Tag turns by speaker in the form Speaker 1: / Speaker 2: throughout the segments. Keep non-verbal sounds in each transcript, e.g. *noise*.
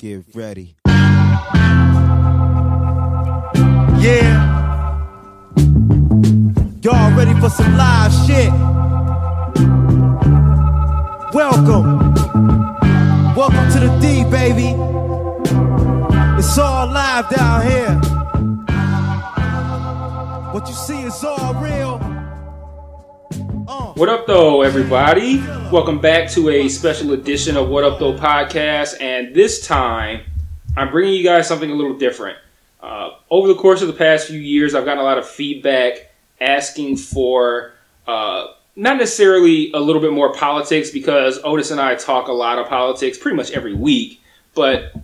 Speaker 1: Get ready.
Speaker 2: Yeah. Y'all ready for some live shit? Welcome. Welcome to the D, baby. It's all live down here. What you see is all real.
Speaker 3: What up, though, everybody? Welcome back to a special edition of What Up, Though podcast. And this time, I'm bringing you guys something a little different. Uh, over the course of the past few years, I've gotten a lot of feedback asking for uh, not necessarily a little bit more politics because Otis and I talk a lot of politics pretty much every week, but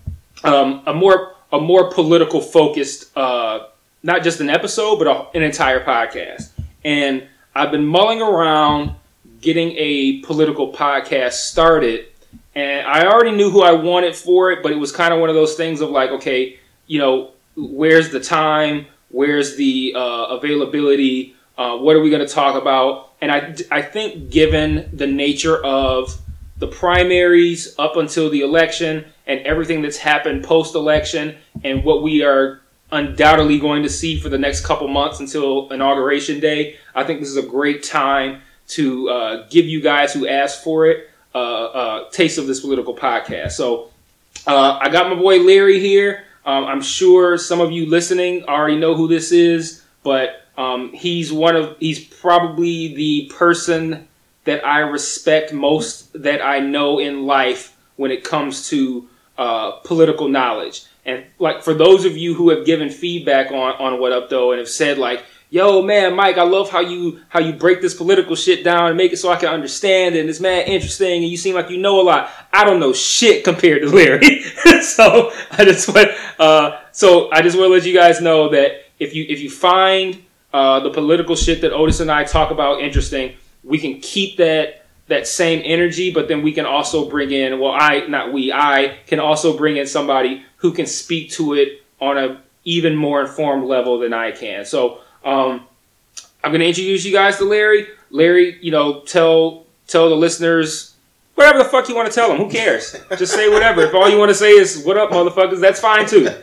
Speaker 3: um, a more a more political focused, uh, not just an episode, but a, an entire podcast. And I've been mulling around getting a political podcast started, and I already knew who I wanted for it, but it was kind of one of those things of like, okay, you know, where's the time? Where's the uh, availability? Uh, what are we going to talk about? And I, I think, given the nature of the primaries up until the election and everything that's happened post election and what we are undoubtedly going to see for the next couple months until inauguration day, I think this is a great time to uh, give you guys who asked for it uh, a taste of this political podcast. So uh, I got my boy Larry here. Um, I'm sure some of you listening already know who this is, but um, he's one of he's probably the person that I respect most that I know in life when it comes to uh, political knowledge. And like for those of you who have given feedback on on what up though and have said like, "Yo, man, Mike, I love how you how you break this political shit down and make it so I can understand and it's mad interesting and you seem like you know a lot." I don't know shit compared to Larry, *laughs* so I just want uh, so I just want to let you guys know that if you if you find uh, the political shit that Otis and I talk about interesting, we can keep that that same energy, but then we can also bring in well, I not we I can also bring in somebody who can speak to it on a even more informed level than I can. So um, I'm going to introduce you guys to Larry. Larry, you know, tell tell the listeners whatever the fuck you want to tell them. Who cares? Just say whatever. If all you want to say is "What up, motherfuckers," that's fine too. *laughs*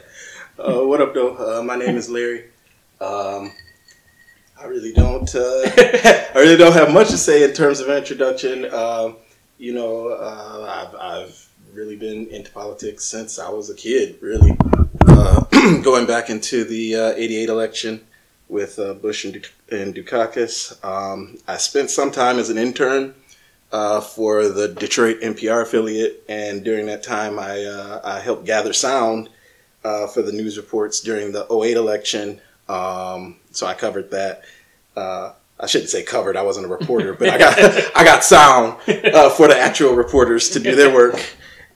Speaker 4: Uh, what up, though? Uh, my name is Larry. Um, I really don't. Uh, *laughs* I really don't have much to say in terms of introduction. Um, you know, uh, I've, I've really been into politics since I was a kid. Really, uh, *clears throat* going back into the '88 election with Bush and, and Dukakis. Um, I spent some time as an intern uh, for the Detroit NPR affiliate, and during that time, I, uh, I helped gather sound uh, for the news reports during the 08 election. Um, so I covered that. Uh, I shouldn't say covered; I wasn't a reporter, but I got *laughs* I got sound uh, for the actual reporters to do their *laughs* work,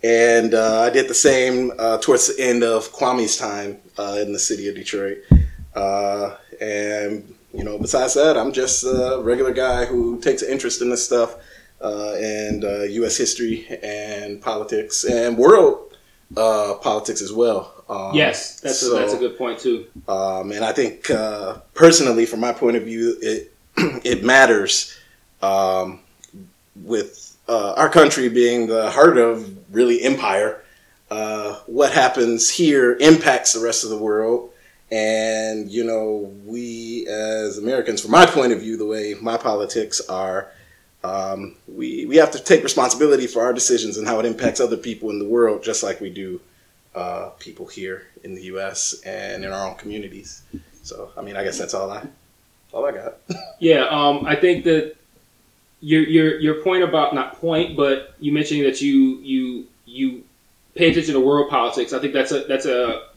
Speaker 4: and uh, I did the same towards the end of Kwame's time in the city of Detroit. and you know, besides that, I'm just a regular guy who takes an interest in this stuff uh, and uh, U.S. history and politics and world uh, politics as well. Um,
Speaker 3: yes, that's so, a, that's a good point too.
Speaker 4: Um, and I think uh, personally, from my point of view, it *clears throat* it matters um, with uh, our country being the heart of really empire. Uh, what happens here impacts the rest of the world. And, you know, we as Americans, from my point of view, the way my politics are, um, we we have to take responsibility for our decisions and how it impacts other people in the world, just like we do uh, people here in the U.S. and in our own communities. So, I mean, I guess that's all I all I got. *laughs*
Speaker 3: yeah, um, I think that your your your point about not point, but you mentioning that you you you pay attention to world politics. I think that's a that's a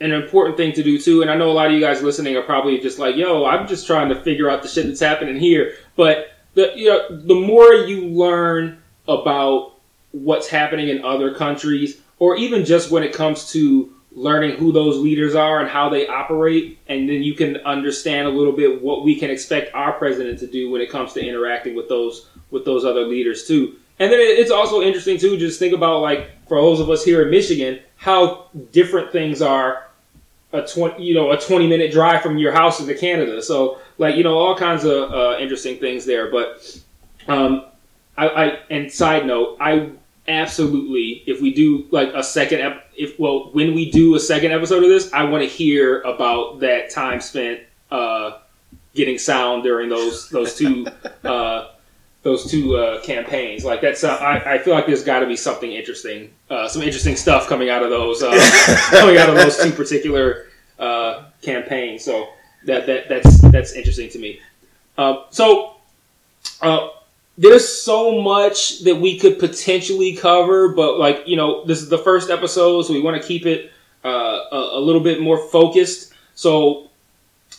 Speaker 3: an important thing to do too. And I know a lot of you guys listening are probably just like, "Yo, I'm just trying to figure out the shit that's happening here," but the you know the more you learn about what's happening in other countries, or even just when it comes to learning who those leaders are and how they operate, and then you can understand a little bit what we can expect our president to do when it comes to interacting with those with those other leaders too. And then it's also interesting too, just think about like for those of us here in Michigan, how different things are a twenty, you know, a twenty minute drive from your house into Canada. So like you know, all kinds of uh, interesting things there. But um, I, I and side note, I absolutely, if we do like a second, ep- if well, when we do a second episode of this, I want to hear about that time spent uh, getting sound during those those two *laughs* uh, those two uh, campaigns. Like that's, uh, I, I feel like there's got to be something interesting, uh, some interesting stuff coming out of those uh, *laughs* coming out of those two particular uh, campaigns. So that that that's that's interesting to me. Uh, so. Uh, there's so much that we could potentially cover, but like you know, this is the first episode, so we want to keep it uh, a, a, little bit more focused. So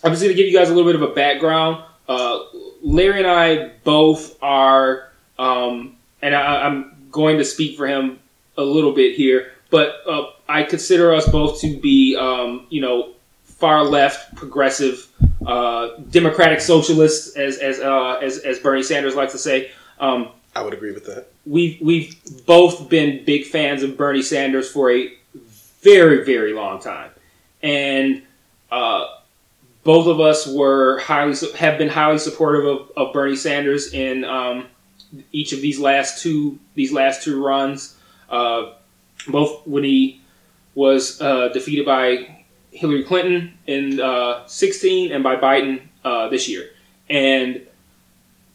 Speaker 3: I'm just going to give you guys a little bit of a background. Uh, Larry and I both are, um, and I, am going to speak for him a little bit here, but uh, I consider us both to be, um, you know, far left, progressive uh, democratic socialists, as as, uh, as as Bernie Sanders likes to say. Um,
Speaker 4: I would agree with that.
Speaker 3: We've we've both been big fans of Bernie Sanders for a very very long time, and uh, both of us were highly have been highly supportive of, of Bernie Sanders in um, each of these last two these last two runs. Uh, both when he was uh, defeated by Hillary Clinton in uh, 16 and by Biden uh, this year. And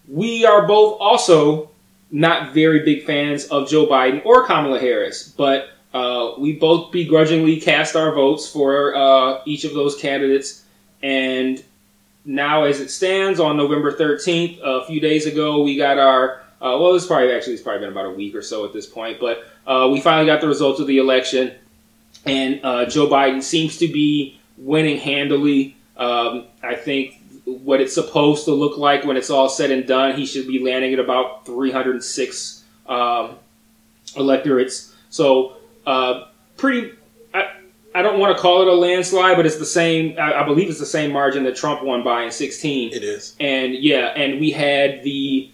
Speaker 3: we are both also not very big fans of Joe Biden or Kamala Harris, but uh, we both begrudgingly cast our votes for uh, each of those candidates. And now, as it stands, on November 13th, a few days ago, we got our uh, well, it's probably actually it's probably been about a week or so at this point, but uh, we finally got the results of the election and uh, Joe Biden seems to be winning handily. Um, I think what it's supposed to look like when it's all said and done, he should be landing at about 306 um, electorates. So, uh, pretty. I, I don't want to call it a landslide, but it's the same. I, I, believe it's the same margin that Trump won by in 16.
Speaker 4: It is.
Speaker 3: And yeah, and we had the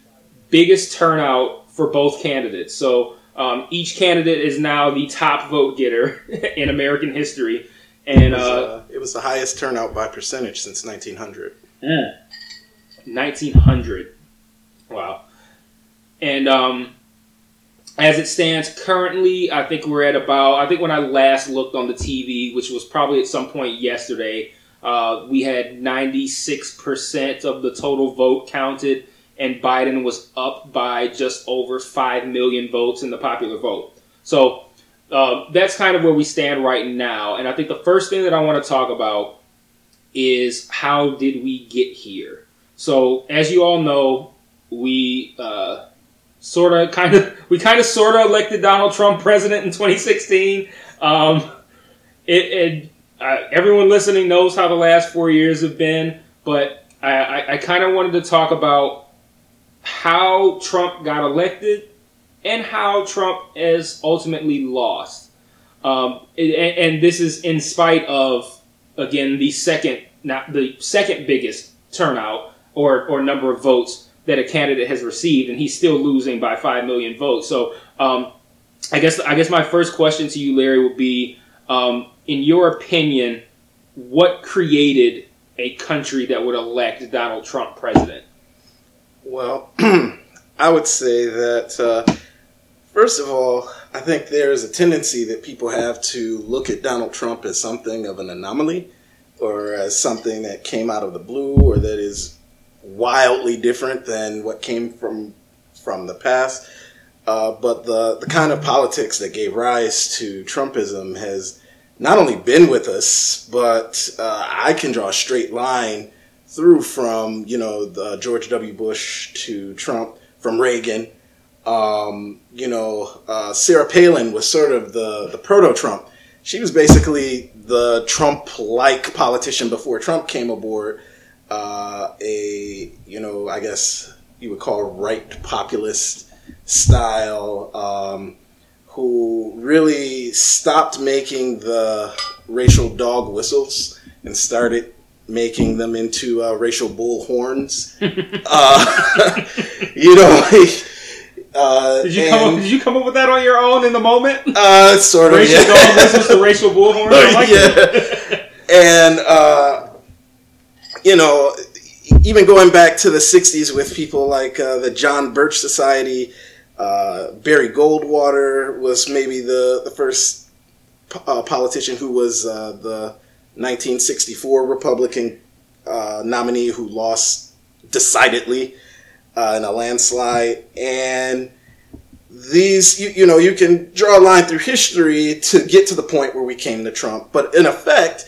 Speaker 3: biggest turnout for both candidates. So um, each candidate is now the top vote getter *laughs* in American history, and
Speaker 4: it was,
Speaker 3: uh,
Speaker 4: uh, it was, the highest turnout by percentage since 1900.
Speaker 3: Mm, 1900, wow! And um, as it stands currently, I think we're at about. I think when I last looked on the TV, which was probably at some point yesterday, uh, we had 96% of the total vote counted and Biden was up by just over 5 million votes in the popular vote. So uh, that's kind of where we stand right now. And I think the first thing that I want to talk about is how did we get here? So, as you all know, we uh, sort of *laughs* kind of we kind of sort of elected Donald Trump president in 2016. Um, it, it uh, everyone listening knows how the last four years have been, but I, I, I kind of wanted to talk about how Trump got elected and how Trump has ultimately lost. Um, and, and, this is in spite of again the second, not the second biggest turnout or or number of votes that a candidate has received, and he's still losing by five million votes. So, um, I guess I guess my first question to you, Larry, would be, um, in your opinion, what created a country that would elect Donald Trump president?
Speaker 4: Well, *clears throat* I would say that, uh, first of all, I think there's a tendency that people have to look at Donald Trump as something of an anomaly or as something that came out of the blue or that is wildly different than what came from from the past. Uh, but the, the kind of politics that gave rise to Trumpism has not only been with us, but uh, I can draw a straight line through from you know the George W. Bush to Trump, from Reagan. Um, you know, uh, Sarah Palin was sort of the the proto Trump. She was basically the Trump-like politician before Trump came aboard. Uh, a you know, I guess you would call right populist style, um, who really stopped making the racial dog whistles and started making them into uh, racial bull horns. *laughs* uh, *laughs* you know.
Speaker 3: Uh, did you and, come up? Did you come up with that on your own in the moment?
Speaker 4: Uh, sort of.
Speaker 3: Racial
Speaker 4: yeah.
Speaker 3: The racial bullhorn. I like
Speaker 4: yeah. And uh, you know, even going back to the '60s with people like uh, the John Birch Society, Uh, Barry Goldwater was maybe the the first uh, politician who was uh, the 1964 Republican uh, nominee who lost decidedly uh, in a landslide. And these, you, you know, you can draw a line through history to get to the point where we came to Trump. But in effect,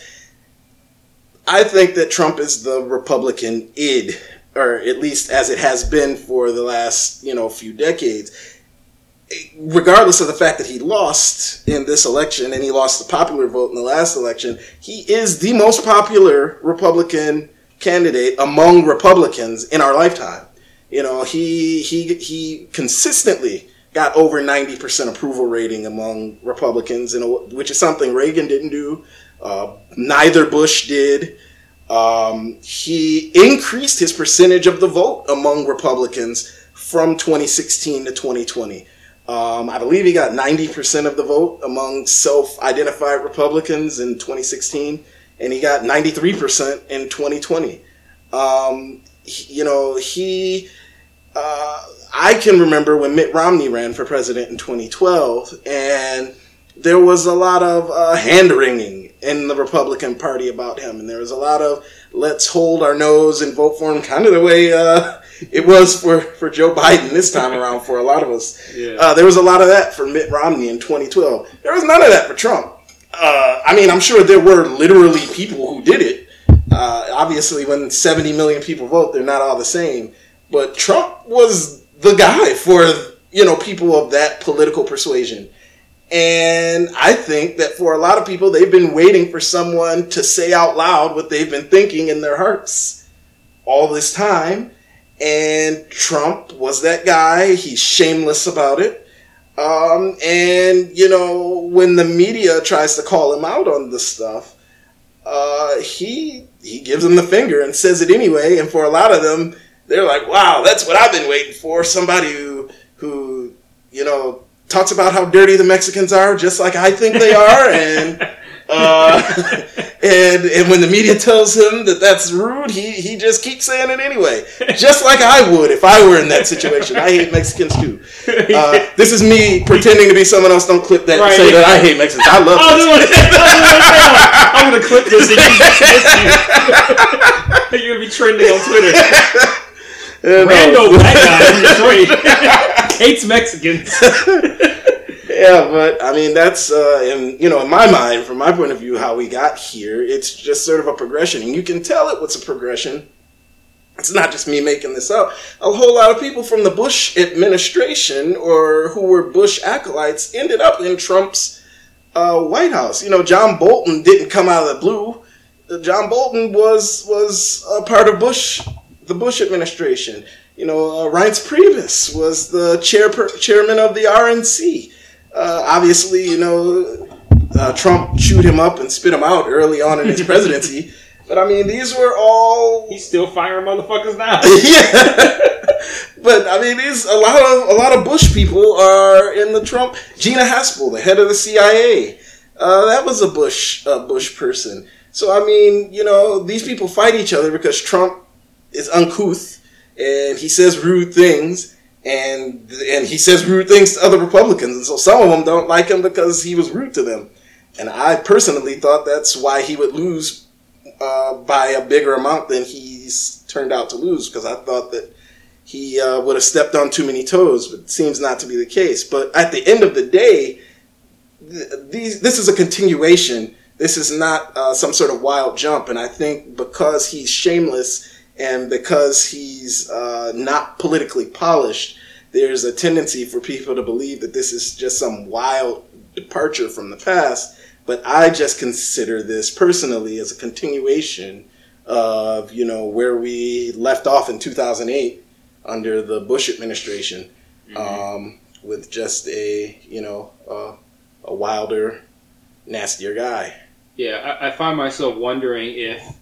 Speaker 4: I think that Trump is the Republican id, or at least as it has been for the last, you know, few decades. Regardless of the fact that he lost in this election and he lost the popular vote in the last election, he is the most popular Republican candidate among Republicans in our lifetime. You know, he he he consistently got over 90% approval rating among Republicans, which is something Reagan didn't do. Uh, neither Bush did. Um, he increased his percentage of the vote among Republicans from 2016 to 2020. Um, I believe he got 90% of the vote among self identified Republicans in 2016, and he got 93% in 2020. Um, he, you know, he. Uh, I can remember when Mitt Romney ran for president in 2012, and there was a lot of uh, hand wringing in the Republican Party about him, and there was a lot of let's hold our nose and vote for him, kind of the way uh, *laughs* it was for, for Joe Biden this time around for a lot of us.
Speaker 3: Yeah.
Speaker 4: Uh, there was a lot of that for Mitt Romney in 2012. There was none of that for Trump. Uh, I mean, I'm sure there were literally people who did it. Uh, obviously, when 70 million people vote, they're not all the same. But Trump was the guy for you know people of that political persuasion. And I think that for a lot of people, they've been waiting for someone to say out loud what they've been thinking in their hearts all this time. And Trump was that guy. He's shameless about it. Um, and, you know, when the media tries to call him out on this stuff, uh, he, he gives them the finger and says it anyway. And for a lot of them, they're like, wow, that's what I've been waiting for. Somebody who, who, you know, talks about how dirty the Mexicans are, just like I think they are, and *laughs* uh, *laughs* and and when the media tells him that that's rude, he he just keeps saying it anyway, just like I would if I were in that situation. I hate Mexicans too. Uh, *laughs* this is me pretending to be someone else. Don't clip that
Speaker 3: Right.
Speaker 4: and say that I hate Mexicans. I love.
Speaker 3: I was *laughs*
Speaker 4: Mexicans.
Speaker 3: gonna- I'm gonna clip this and you. You're gonna be trending on Twitter. Rando black guy from Detroit hates Mexicans.
Speaker 4: Yeah, but I mean that's uh, in you know in my mind, from my point of view, how we got here. It's just sort of a progression, and you can tell it was a progression. It's not just me making this up. A whole lot of people from the Bush administration or who were Bush acolytes ended up in Trump's uh, White House. You know, John Bolton didn't come out of the blue. Uh, John Bolton was was a part of Bush, the Bush administration. You know, uh, Reince Priebus was the chair chairman of the RNC. Uh, obviously, you know, uh, Trump chewed him up and spit him out early on in his *laughs* presidency. But I mean, these were all
Speaker 3: He's still firing motherfuckers now. *laughs*
Speaker 4: yeah. but I mean, these a lot of a lot of Bush people are in the Trump. Gina Haspel, the head of the CIA, uh, that was a Bush uh, Bush person. So I mean, you know, these people fight each other because Trump is uncouth and he says rude things. And and he says rude things to other Republicans, and so some of them don't like him because he was rude to them. And I personally thought that's why he would lose uh, by a bigger amount than he's turned out to lose because I thought that he uh, would have stepped on too many toes, but it seems not to be the case. But at the end of the day, th- these this is a continuation. This is not uh, some sort of wild jump, and I think because he's shameless and because he's uh, not politically polished, there's a tendency for people to believe that this is just some wild departure from the past. But I just consider this personally as a continuation of you know where we left off in 2008 under the Bush administration, um, with just a you know uh, a wilder, nastier guy.
Speaker 3: Yeah, I, I find myself wondering if,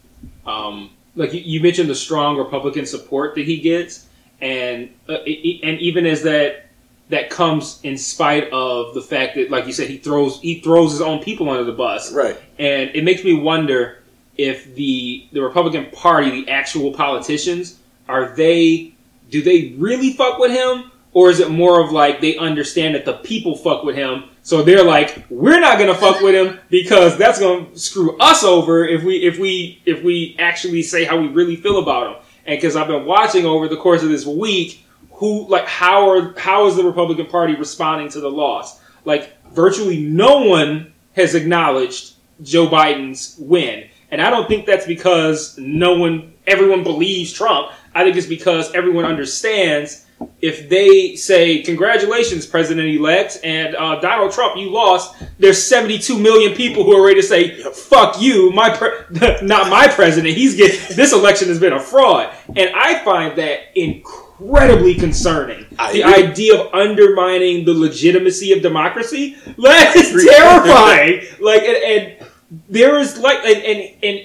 Speaker 3: um, like you, you mentioned, the strong Republican support that he gets, and uh, it, and even as that that comes in spite of the fact that, like you said, he throws he throws his own people under the bus,
Speaker 4: Right.
Speaker 3: and it makes me wonder if the the Republican Party, the actual politicians, are they do they really fuck with him, or is it more of like they understand that the people fuck with him, so they're like, we're not gonna fuck with him because that's gonna screw us over if we if we if we actually say how we really feel about him. And because I've been watching over the course of this week, who like how are how is the Republican Party responding to the loss? Like virtually no one has acknowledged Joe Biden's win. And I don't think that's because no one, everyone believes Trump. I think it's because everyone understands if they say, Congratulations, President elect, and uh, Donald Trump, you lost, there's 72 million people who are ready to say, Fuck you, my pre- *laughs* not my president. He's getting, this election has been a fraud. And I find that incredibly concerning.
Speaker 4: I
Speaker 3: the
Speaker 4: agree.
Speaker 3: idea of undermining the legitimacy of democracy, *laughs* that is terrifying. *laughs* like, and, and there is like, and, and, and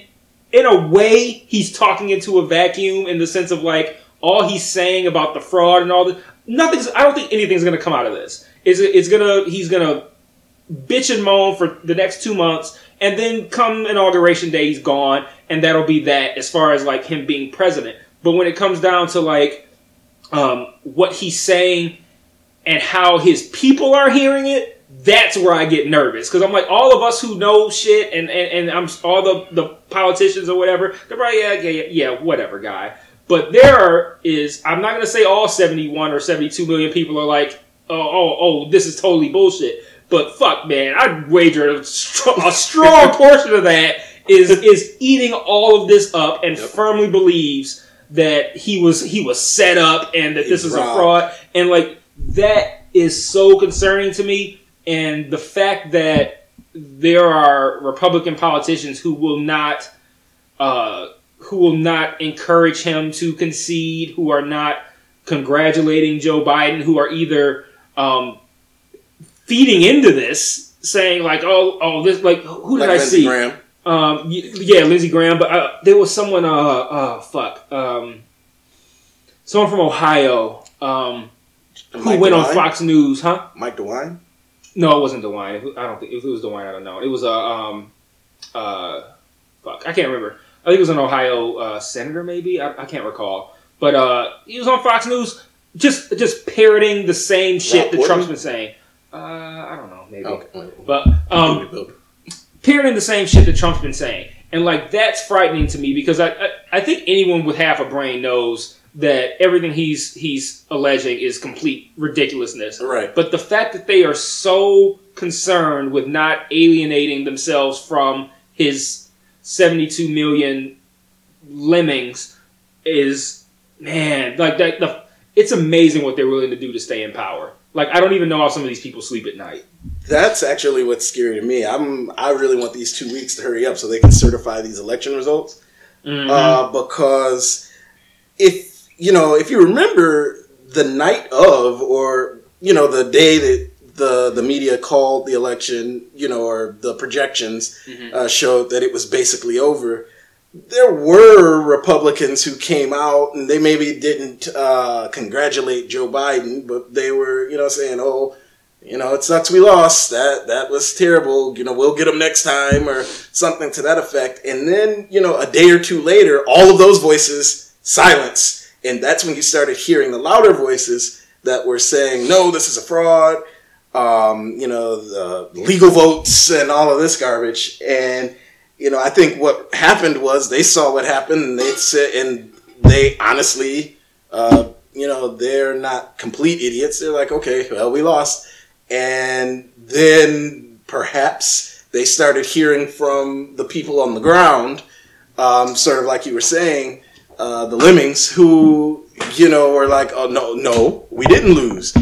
Speaker 3: in a way, he's talking into a vacuum in the sense of like all he's saying about the fraud and all the nothing's. I don't think anything's going to come out of this. Is it? It's gonna. He's gonna bitch and moan for the next two months, and then come inauguration day, he's gone, and that'll be that as far as like him being president. But when it comes down to like um, what he's saying and how his people are hearing it, that's where I get nervous because I'm like all of us who know shit and and, and I'm all the the politicians or whatever. They're probably yeah yeah, yeah whatever guy. But there is I'm not gonna say all 71 or 72 million people are like oh oh oh this is totally bullshit. But fuck man, I'd wager a, str- a strong *laughs* portion of that is is eating all of this up and firmly believes that he was he was set up and that this is a fraud. And like that is so concerning to me. And the fact that there are republican politicians who will not uh, who will not encourage him to concede who are not congratulating joe biden who are either um, feeding into this saying like oh oh this like who did
Speaker 4: Like
Speaker 3: i
Speaker 4: Lindsey
Speaker 3: see
Speaker 4: Graham.
Speaker 3: um, yeah, Lindsey Graham, but uh, there was someone. Uh, uh, fuck. Um, someone from Ohio. Um, who
Speaker 4: Mike
Speaker 3: went on Fox News? Huh?
Speaker 4: Mike DeWine.
Speaker 3: No, it wasn't DeWine. I don't think if it was DeWine. I don't know. It was a um, uh, fuck. I can't remember. I think it was an Ohio uh, senator, maybe. I, I can't recall. But uh, he was on Fox News, just just parroting the same shit that? Trump's been saying. Uh, I don't know, maybe.
Speaker 4: Okay.
Speaker 3: But um, parroting the same shit that Trump's been saying. And like that's frightening to me because I, I I think anyone with half a brain knows that everything he's he's alleging is complete ridiculousness.
Speaker 4: Right.
Speaker 3: But the fact that they are so concerned with not alienating themselves from his 72 million lemmings is man like that the it's amazing what they're willing to do to stay in power. Like I don't even know how some of these people sleep at night.
Speaker 4: That's actually what's scary to me. I'm I really want these two weeks to hurry up so they can certify these election results.
Speaker 3: Mhm.
Speaker 4: Uh, because if you know, if you remember the night of, or you know, the day that the the media called the election, you know, or the projections
Speaker 3: Mhm.
Speaker 4: uh, showed that it was basically over. There were Republicans who came out and they maybe didn't uh, congratulate Joe Biden, but they were, you know, saying, "Oh, you know, it sucks we lost. That that was terrible. You know, we'll get them next time or something to that effect. And then, you know, a day or two later, all of those voices silence. And that's when you started hearing the louder voices that were saying, no, this is a fraud. Um, you know, the legal votes and all of this garbage. And, you know, I think what happened was they saw what happened and they said, and they honestly, uh, you know, they're not complete idiots. They're like, okay, well, we lost. And then perhaps they started hearing from the people on the ground, um, sort of like you were saying, uh, the lemmings who, you know, were like, oh, no, no, we didn't lose.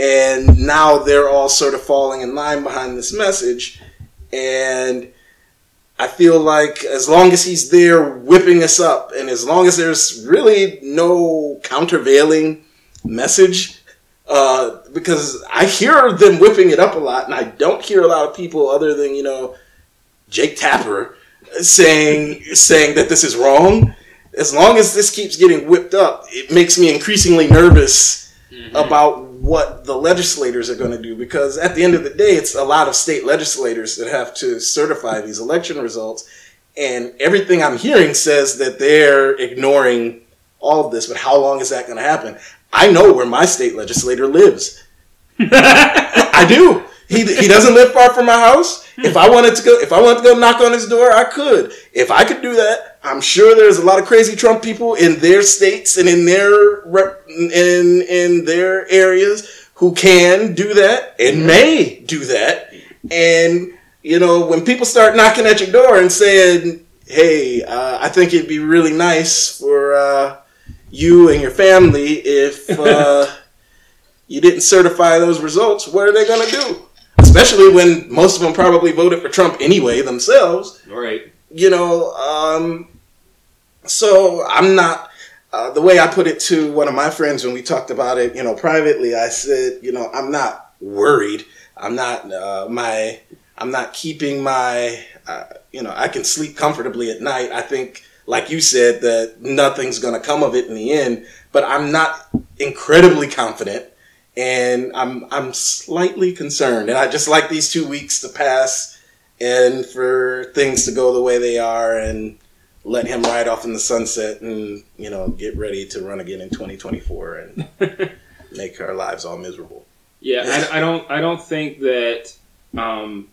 Speaker 4: And now they're all sort of falling in line behind this message. And I feel like as long as he's there whipping us up, and as long as there's really no countervailing message, uh, because I hear them whipping it up a lot, and I don't hear a lot of people other than you know Jake Tapper saying saying that this is wrong. As long as this keeps getting whipped up, it makes me increasingly nervous about what the legislators are going to do because at the end of the day, it's a lot of state legislators that have to certify these election results. And everything I'm hearing says that they're ignoring all of this, but how long is that going to happen? I know where my state legislator lives. *laughs* I do. He, he doesn't live far from my house. If I wanted to go, if I wanted to go knock on his door, I could. If I could do that, I'm sure there's a lot of crazy Trump people in their states and in their rep, in in their areas who can do that and may do that. And you know, when people start knocking at your door and saying, "Hey, uh, I think it'd be really nice for uh, you and your family if *laughs* uh, you didn't certify those results," what are they going to do? Especially when most of them probably voted for Trump anyway themselves.
Speaker 3: Right.
Speaker 4: You know, um, so I'm not. Uh, the way I put it to one of my friends when we talked about it, you know, privately, I said, you know, I'm not worried. I'm not uh, my. I'm not keeping my. Uh, you know, I can sleep comfortably at night. I think, like you said, that nothing's going to come of it in the end. But I'm not incredibly confident, and I'm I'm slightly concerned. And I just like these two weeks to pass, and for things to go the way they are, and let him ride off in the sunset and you know get ready to run again in 2024 and *laughs* make our lives all miserable
Speaker 3: Yeah, I, I don't. I don't think that um,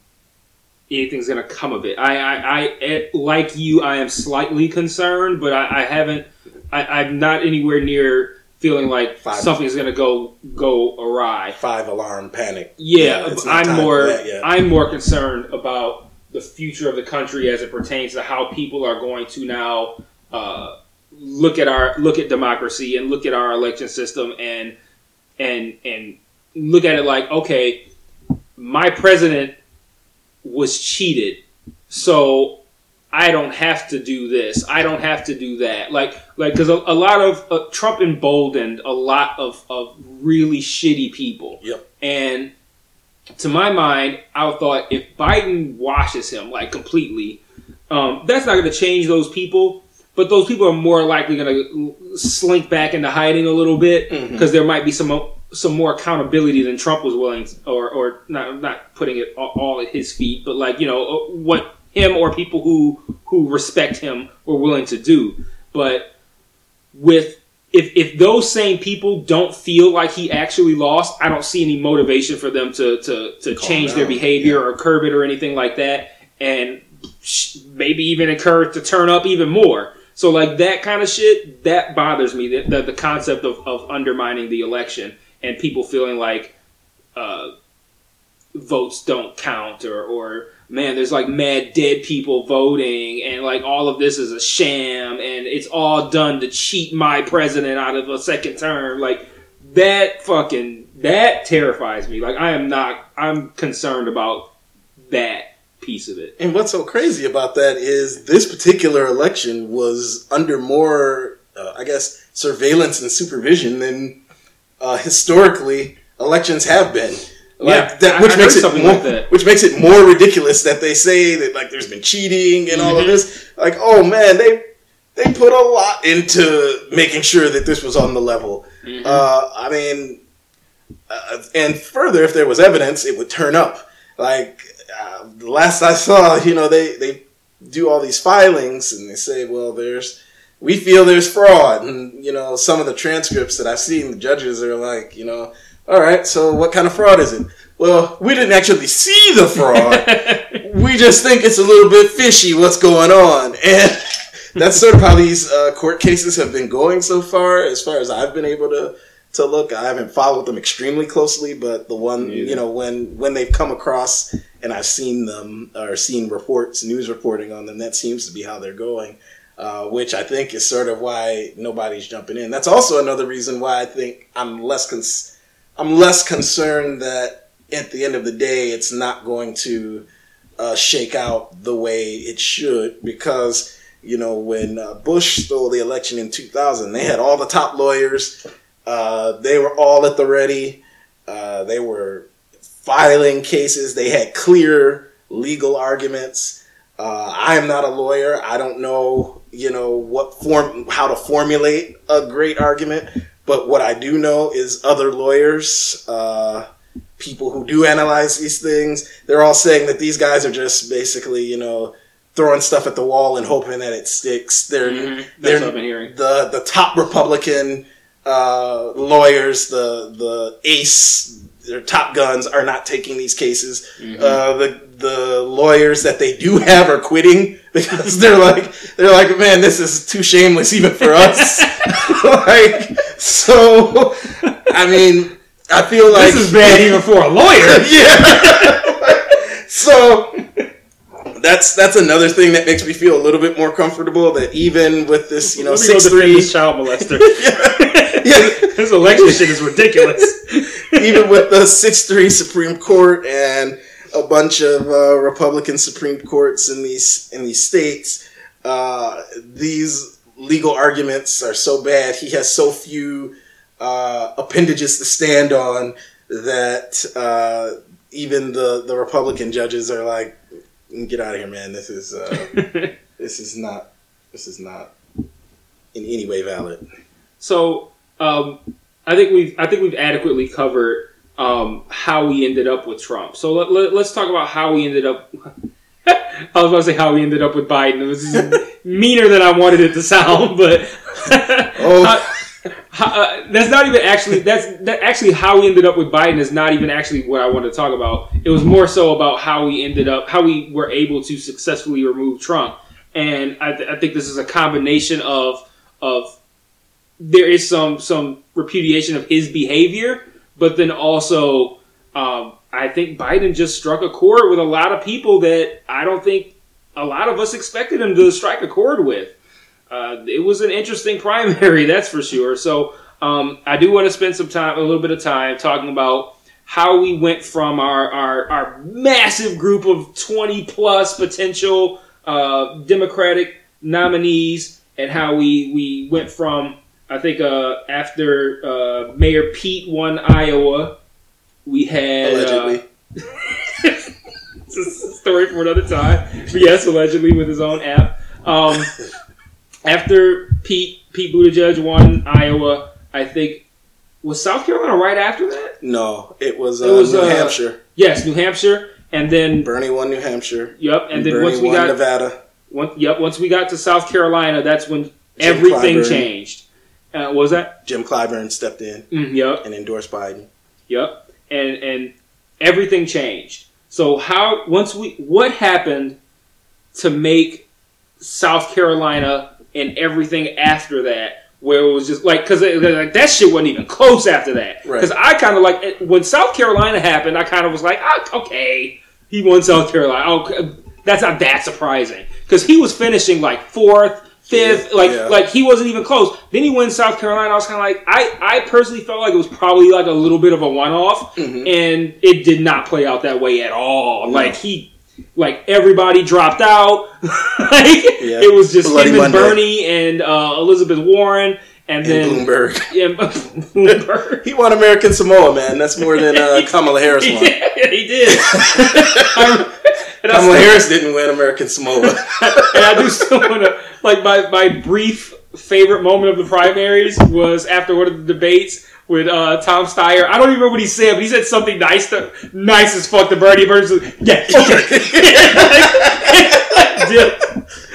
Speaker 3: anything's gonna come of it. I, I, I eh, like you. I am slightly concerned, but I, I haven't. I, I'm not anywhere near feeling like
Speaker 4: Five.
Speaker 3: something's gonna go go awry.
Speaker 4: five alarm panic
Speaker 3: Yeah,
Speaker 4: not
Speaker 3: I'm more. I'm more concerned about the future of the country as it pertains to how people are going to now uh, look at our look at democracy and look at our election system and and and look at it like okay, my president was cheated, so I don't have to do this. I don't have to do that. Like, like, because a, a lot of uh, Trump emboldened a lot of, of really shitty people.
Speaker 4: Yep.
Speaker 3: And to my mind, I thought if Biden washes him like completely, um, that's not going to change those people. But those people are more likely going to slink back into hiding a little bit because there might be some some more accountability than Trump was willing, to, or or not not putting it all, all at his feet, but like you know uh, what him or people who who respect him were willing to do. But with if if those same people don't feel like he actually lost, I don't see any motivation for them to to to
Speaker 4: Calm
Speaker 3: change their
Speaker 4: down,
Speaker 3: behavior or curb it or anything like that, and maybe even encourage to turn up even more. So like that kind of shit that bothers me. The the, the concept of, of undermining the election and people feeling like uh, votes don't count or or man, there's like mad dead people voting, and like all of this is a sham, and it's all done to cheat my president out of a second term. Like that fucking that terrifies me. Like I am not. I'm concerned about that piece of it.
Speaker 4: and what's so crazy about that is this particular election was under more uh, i guess surveillance and supervision than uh, historically elections have been like
Speaker 3: Yeah,
Speaker 4: that, which
Speaker 3: I
Speaker 4: makes it
Speaker 3: something
Speaker 4: more,
Speaker 3: like
Speaker 4: which makes it more ridiculous that they say that like there's been cheating and all of
Speaker 3: Mhm.
Speaker 4: this. Like, oh man, they they put a lot into making sure that this was on the level.
Speaker 3: Mhm.
Speaker 4: Uh, I mean, uh, and further, if there was evidence, it would turn up. Like uh, the last I saw, *laughs* you know, they they do all these filings and they say, well, there's we feel there's fraud, and you know, some of the transcripts that I've seen, the judges are like, you know, all right, so what kind of fraud is it? Well, we didn't actually see the fraud. *laughs* we just think it's a little bit fishy what's going on, and *laughs* that's sort of how these uh, court cases have been going so far. As far as I've been able to to look, I haven't followed them extremely closely, but the one
Speaker 3: either.
Speaker 4: you know when when they've come across and I've seen them or seen reports, news reporting on them, that seems to be how they're going. Uh, which I think is sort of why nobody's jumping in. That's also another reason why I think I'm less cons- I'm less concerned that at the end of the day it's not going to uh, shake out the way it should because you know when uh, Bush stole the election in 2000 they had all the top lawyers uh, they were all at the ready. Uh, they were filing cases. They had clear legal arguments. Uh, I am not a lawyer. I don't know you know what form how to formulate a great argument but what I do know is other lawyers uh, people who do analyze these things, they're all saying that these guys are just basically, you know, throwing stuff at the wall and hoping that it sticks. They're
Speaker 3: Mhm. That's
Speaker 4: they're
Speaker 3: what I've been hearing.
Speaker 4: the the top Republican uh, lawyers, the the ace, their top guns are not taking these cases. Uh, the the lawyers that they do have are quitting *laughs* because they're like they're like, man, this is too shameless even for us. *laughs* like *laughs* so, I mean, I feel like
Speaker 3: This is bad even for a lawyer. *laughs*
Speaker 4: yeah. so that's that's another thing that makes me feel a little bit more comfortable that even with this, you know, six three,
Speaker 3: this child molester. *laughs*
Speaker 4: yeah,
Speaker 3: this election shit is ridiculous.
Speaker 4: even with the six three Supreme Court and a bunch of uh, Republican Supreme Courts in these in these states, uh, these legal arguments are so bad. He has so few uh, appendages to stand on that uh, even the the Republican judges are like, "Get out of here, man! This is uh, *laughs* this is not this is not in any way valid."
Speaker 3: So um, I think we've I think we've adequately covered um, how we ended up with Trump. So let, let, us talk about how we ended up. *laughs* I was about to say how we ended up with Biden. It was meaner than I wanted it to sound, but *laughs*
Speaker 4: Oh.
Speaker 3: How- uh, that's not even actually that's that actually how we ended up with Biden is not even actually what I wanted to talk about. It was more so about how we ended up how we were able to successfully remove Trump, and I, th- I think this is a combination of of there is some some repudiation of his behavior, but then also um, I think Biden just struck a chord with a lot of people that I don't think a lot of us expected him to strike a chord with. Uh, it was an interesting *laughs* primary, that's for sure. So um, I do want to spend some time, a little bit of time, talking about how we went from our our, our massive group of twenty plus potential uh, Democratic nominees, and how we we went from I think uh, after uh, Mayor Pete won Iowa, we had uh, *laughs*
Speaker 4: Allegedly,
Speaker 3: it's a story for another time. But yes, allegedly with his own app. Um, after Pete Pete Buttigieg won Iowa, I think was South Carolina right after that.
Speaker 4: no, it was, uh,
Speaker 3: It was,
Speaker 4: New
Speaker 3: uh,
Speaker 4: Hampshire.
Speaker 3: Yes, New Hampshire, and then
Speaker 4: Bernie won New Hampshire.
Speaker 3: yep, and then
Speaker 4: Bernie
Speaker 3: once we
Speaker 4: won
Speaker 3: got
Speaker 4: Nevada.
Speaker 3: once yep once we got to South Carolina, that's when
Speaker 4: Jim
Speaker 3: everything
Speaker 4: Clyburn.
Speaker 3: changed. Uh, was that?
Speaker 4: Jim Clyburn stepped in
Speaker 3: Mm, yep.
Speaker 4: and endorsed Biden.
Speaker 3: Yep. And and everything changed. So how once we what happened to make South Carolina and everything after that where it was just like because like that shit wasn't even close after that
Speaker 4: Right.
Speaker 3: because I kind of like when South Carolina happened I kind of was like ah, okay he won South Carolina oh that's not that surprising because he was finishing like fourth fifth
Speaker 4: Yeah,
Speaker 3: like
Speaker 4: yeah.
Speaker 3: like he wasn't even close then he wins South Carolina I was kind of like I I personally felt like it was probably like a little bit of a one off
Speaker 4: Mhm.
Speaker 3: and it did not play out that way at all like he like everybody dropped out *laughs* like
Speaker 4: Yeah.
Speaker 3: it was just
Speaker 4: Bloody
Speaker 3: him and
Speaker 4: Monday.
Speaker 3: Bernie and uh, Elizabeth Warren and,
Speaker 4: And
Speaker 3: then
Speaker 4: Bloomberg. *laughs*
Speaker 3: Yeah, *laughs* Bloomberg.
Speaker 4: He won American Samoa, man. That's more than uh, Kamala Harris won.
Speaker 3: did. He did. I'm- and
Speaker 4: Kamala
Speaker 3: still-
Speaker 4: Harris didn't win American Samoa. *laughs*
Speaker 3: and I do still want to like my my brief favorite moment of the primaries was after one of the debates with uh, Tom Steyer. I don't even remember what he said, but he said something nice to nice as fuck to Bernie. Bernie's like, yeah, okay. *laughs* Dip.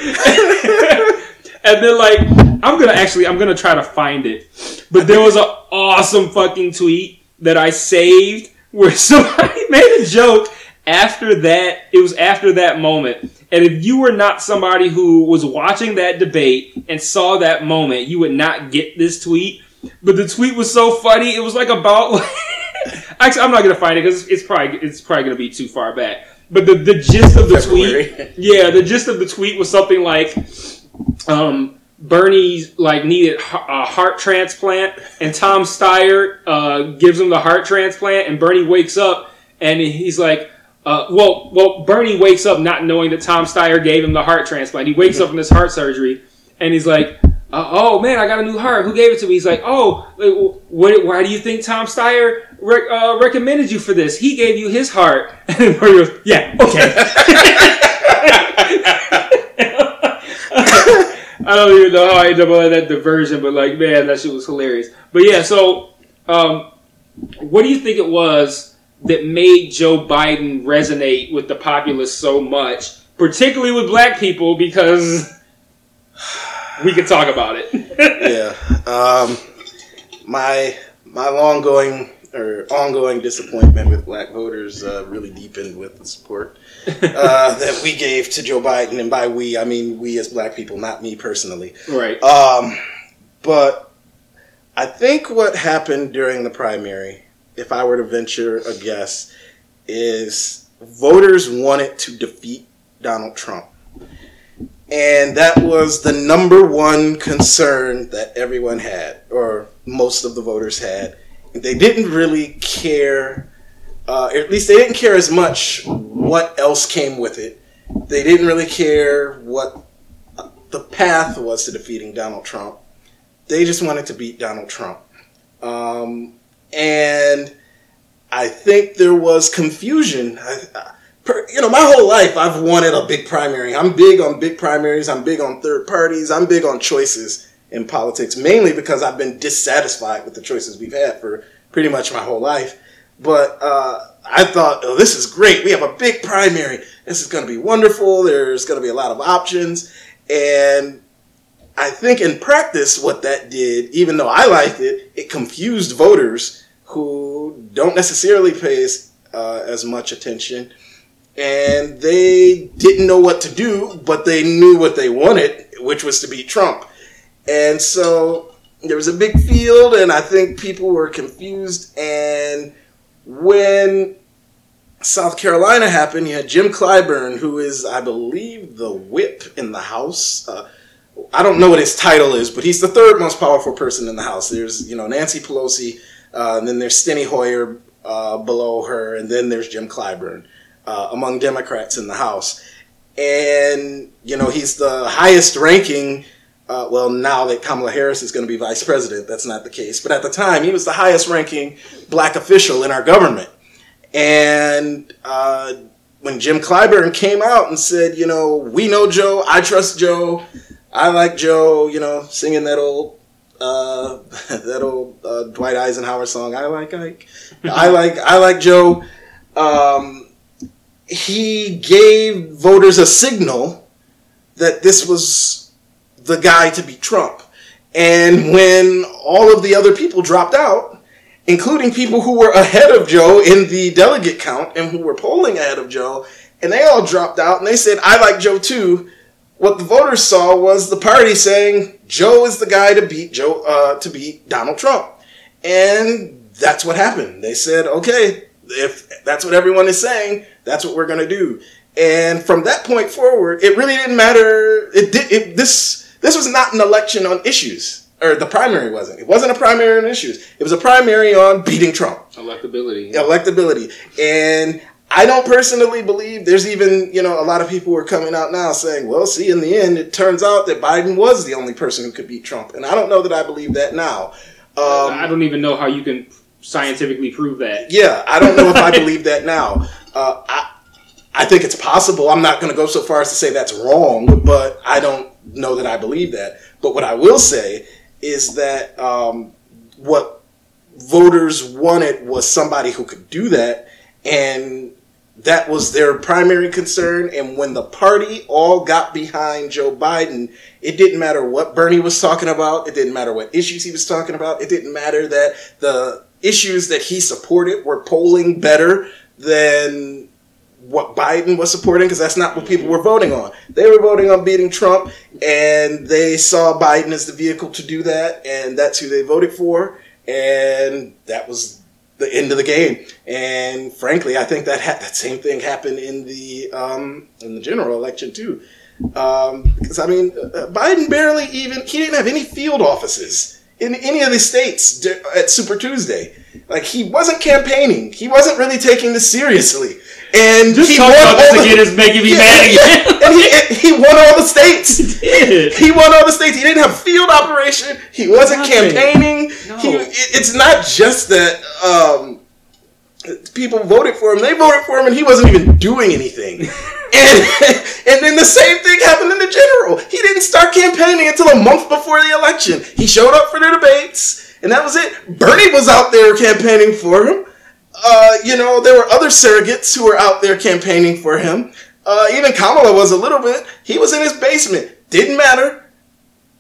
Speaker 3: *laughs* and then like I'm gonna actually I'm gonna try to find it, but there was an awesome fucking tweet that I saved where somebody made a joke after that. It was after that moment, and if you were not somebody who was watching that debate and saw that moment, you would not get this tweet. But the tweet was so funny. It was like about like. *laughs* Actually, I'm not gonna find it because it's probably it's probably gonna be too far back. But the, the gist of the
Speaker 4: February.
Speaker 3: tweet, *laughs* yeah, the gist of the tweet was something like, um, Bernie like needed a heart transplant, and Tom Steyer uh, gives him the heart transplant, and Bernie wakes up and he's like, uh, well, well, Bernie wakes up not knowing that Tom Steyer gave him the heart transplant. He wakes up from this heart surgery, and he's like, uh, "Oh man, I got a new heart. Who gave it to me?" He's like, "Oh, what, why do you think Tom Steyer uh, recommended you for this? He gave you his heart." *laughs* And Bernie goes, "Yeah, okay." *laughs* I don't even know how I ended up on that diversion, but like, man, that shit was hilarious. But yeah, so um, what do you think it was that made Joe Biden resonate with the populace so much, particularly with black people? Because *sighs* we could talk about it. *laughs*
Speaker 4: yeah. Um, my my long going or ongoing disappointment with black voters uh, really deepened with the support *laughs* uh, that we gave to Joe Biden, and by we I mean we as black people, not me personally.
Speaker 3: Right.
Speaker 4: Um, but I think what happened during the primary, if I were to venture a guess, is voters wanted to defeat Donald Trump. And that was the number one concern that everyone had, or most of the voters had. They didn't really care, uh, at least they didn't care as much what else came with it. They didn't really care what the path was to defeating Donald Trump. They just wanted to beat Donald Trump. Um, and I think there was confusion. I, per, you know, my whole life I've wanted a big primary. I'm big on big primaries. I'm big on third parties. I'm big on choices in politics, mainly because I've been dissatisfied with the choices we've had for pretty much my whole life. But uh, I thought, oh, this is great. We have a big primary. This is going to be wonderful. There's going to be a lot of options. And I think in practice, what that did, even though I liked it, it confused voters who don't necessarily pay uh, as much attention and they didn't know what to do, but they knew what they wanted, which was to beat Trump. And so there was a big field, and I think people were confused. And when South Carolina happened, you had Jim Clyburn, who is, I believe, the whip in the House. Uh, I don't know what his title is, but he's the third most powerful person in the House. There's, you know, Nancy Pelosi, uh, and then there's Steny Hoyer uh, below her, and then there's Jim Clyburn uh, among Democrats in the House. And, you know, he's the highest ranking. Uh, well, now that Kamala Harris is going to be vice president, that's not the case. But at the time, he was the highest ranking black official in our government. And uh, when Jim Clyburn came out and said, you know, we know Joe, I trust Joe, I like Joe, you know, singing that old uh, *laughs* that old uh, Dwight Eisenhower song. I like Ike. I *laughs* like I like Joe. Um, he gave voters a signal that this was the guy to be Trump. And when all of the other people dropped out, including people who were ahead of Joe in the delegate count and who were polling ahead of Joe, and they all dropped out and they said, I like Joe too. What the voters saw was the party saying Joe is the guy to beat Joe uh, to beat Donald Trump, and that's what happened. They said, okay, if that's what everyone is saying, that's what we're going to do. And from that point forward, it really didn't matter. It did. It, this this was not an election on issues, or the primary wasn't. It wasn't a primary on issues. It was a primary on beating Trump.
Speaker 3: Electability.
Speaker 4: Electability. And I don't personally believe there's even, you know, a lot of people are coming out now saying, well, see, in the end, it turns out that Biden was the only person who could beat Trump. And I don't know that I believe that now.
Speaker 3: Um, I don't even know how you can scientifically prove that.
Speaker 4: Yeah, I don't know if I believe that now. Uh, I, I think it's possible. I'm not going to go so far as to say that's wrong, but I don't know that I believe that. But what I will say is that um, what voters wanted was somebody who could do that, and that was their primary concern. And when the party all got behind Joe Biden, it didn't matter what Bernie was talking about. It didn't matter what issues he was talking about. It didn't matter that the issues that he supported were polling better than what Biden was supporting because that's not what people were voting on. They were voting on beating Trump, and they saw Biden as the vehicle to do that, and that's who they voted for, and that was the end of the game. And frankly, I think that ha- that same thing happened in the um, in the general election too, um, because I mean, uh, Biden barely even he didn't have any field offices in any of the states at Super Tuesday. Like he wasn't campaigning. He wasn't really taking this seriously. And
Speaker 3: Just
Speaker 4: he
Speaker 3: talk
Speaker 4: won
Speaker 3: about this
Speaker 4: all the-
Speaker 3: again is *laughs* making me
Speaker 4: Yeah,
Speaker 3: mad
Speaker 4: yeah.
Speaker 3: again. *laughs*
Speaker 4: and he, he won all the states.
Speaker 3: He did.
Speaker 4: He won all the states. He didn't have field operation. He wasn't
Speaker 3: Nothing.
Speaker 4: campaigning.
Speaker 3: No.
Speaker 4: He, it- it's not just that um, people voted for him. They voted for him, and he wasn't even doing anything. *laughs* and and then the same thing happened in the general. He didn't start campaigning until a month before the election. He showed up for the debates, and that was it. Bernie was out there campaigning for him. Uh, you know, there were other surrogates who were out there campaigning for him. Uh, even Kamala was a little bit. He was in his basement. Didn't matter.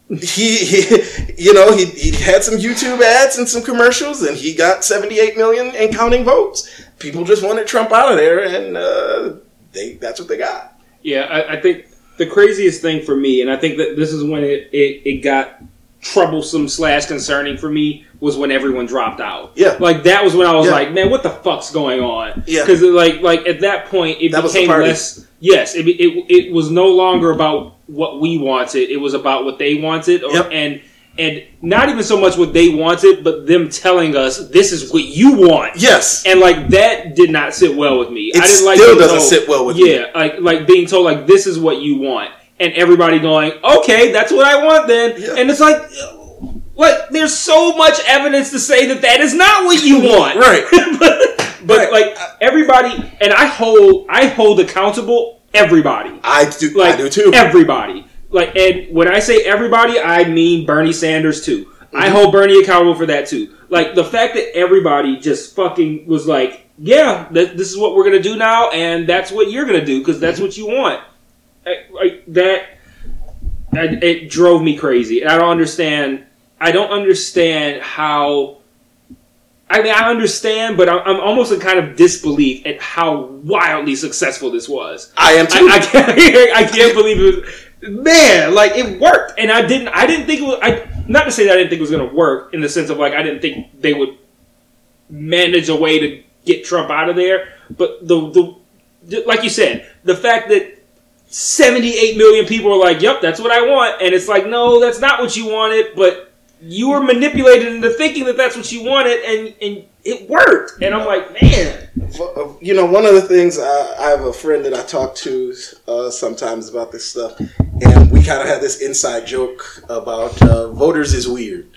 Speaker 4: he, he *laughs* you know, he, he had some YouTube ads and some commercials, and he got 78 million and counting votes. People just wanted Trump out of there, and uh, they that's what they got.
Speaker 3: Yeah, I, I think the craziest thing for me, and I think that this is when it, it, it got troublesome slash concerning for me was when everyone dropped out.
Speaker 4: Yeah.
Speaker 3: like that was when I was
Speaker 4: Yeah.
Speaker 3: like, man, what the fuck's going on?
Speaker 4: Yeah.
Speaker 3: because like like at that point it
Speaker 4: That
Speaker 3: became less. Yes, it, it it was no longer about what we wanted. It was about what they wanted, or,
Speaker 4: Yep.
Speaker 3: and and not even so much what they wanted, but them telling us this is what you want.
Speaker 4: Yes,
Speaker 3: And like that did not sit well with me.
Speaker 4: It
Speaker 3: I didn't like
Speaker 4: still doesn't
Speaker 3: told-
Speaker 4: sit well with me.
Speaker 3: Yeah, like like being told like this is what you want, and everybody going, okay, that's what I want then.
Speaker 4: Yeah.
Speaker 3: And it's like, what? There's so much evidence to say that that is not what you want.
Speaker 4: Right. *laughs*
Speaker 3: but but
Speaker 4: Right.
Speaker 3: like everybody, and I hold I hold accountable everybody.
Speaker 4: I do.
Speaker 3: Like
Speaker 4: I do too.
Speaker 3: Everybody. Like, and when I say everybody, I mean Bernie Sanders too. I
Speaker 4: Mm-hmm.
Speaker 3: hold Bernie accountable for that too. Like the fact that everybody just fucking was like, "Yeah, th- this is what we're gonna do now, and that's what you're gonna do because that's what you want." I- that, I- it drove me crazy. And I don't understand. I don't understand how. I mean, I understand, but I'm, I'm almost in kind of disbelief at how wildly successful this was.
Speaker 4: I am too.
Speaker 3: I, I can't. *laughs* I can't believe it was. Man, like it worked, and I didn't. I didn't think it was. I not to say that I didn't think it was going to work in the sense of like I didn't think they would manage a way to get Trump out of there. But the the like you said, the fact that 78 million people are like, "Yep, that's what I want," and it's like, no, that's not what you wanted, but you were manipulated into thinking that that's what you wanted, and and it worked. And I'm like, man,
Speaker 4: you know, one of the things I, I have a friend that I talk to uh, sometimes about this stuff, and we kind of had this inside joke about uh, voters is weird,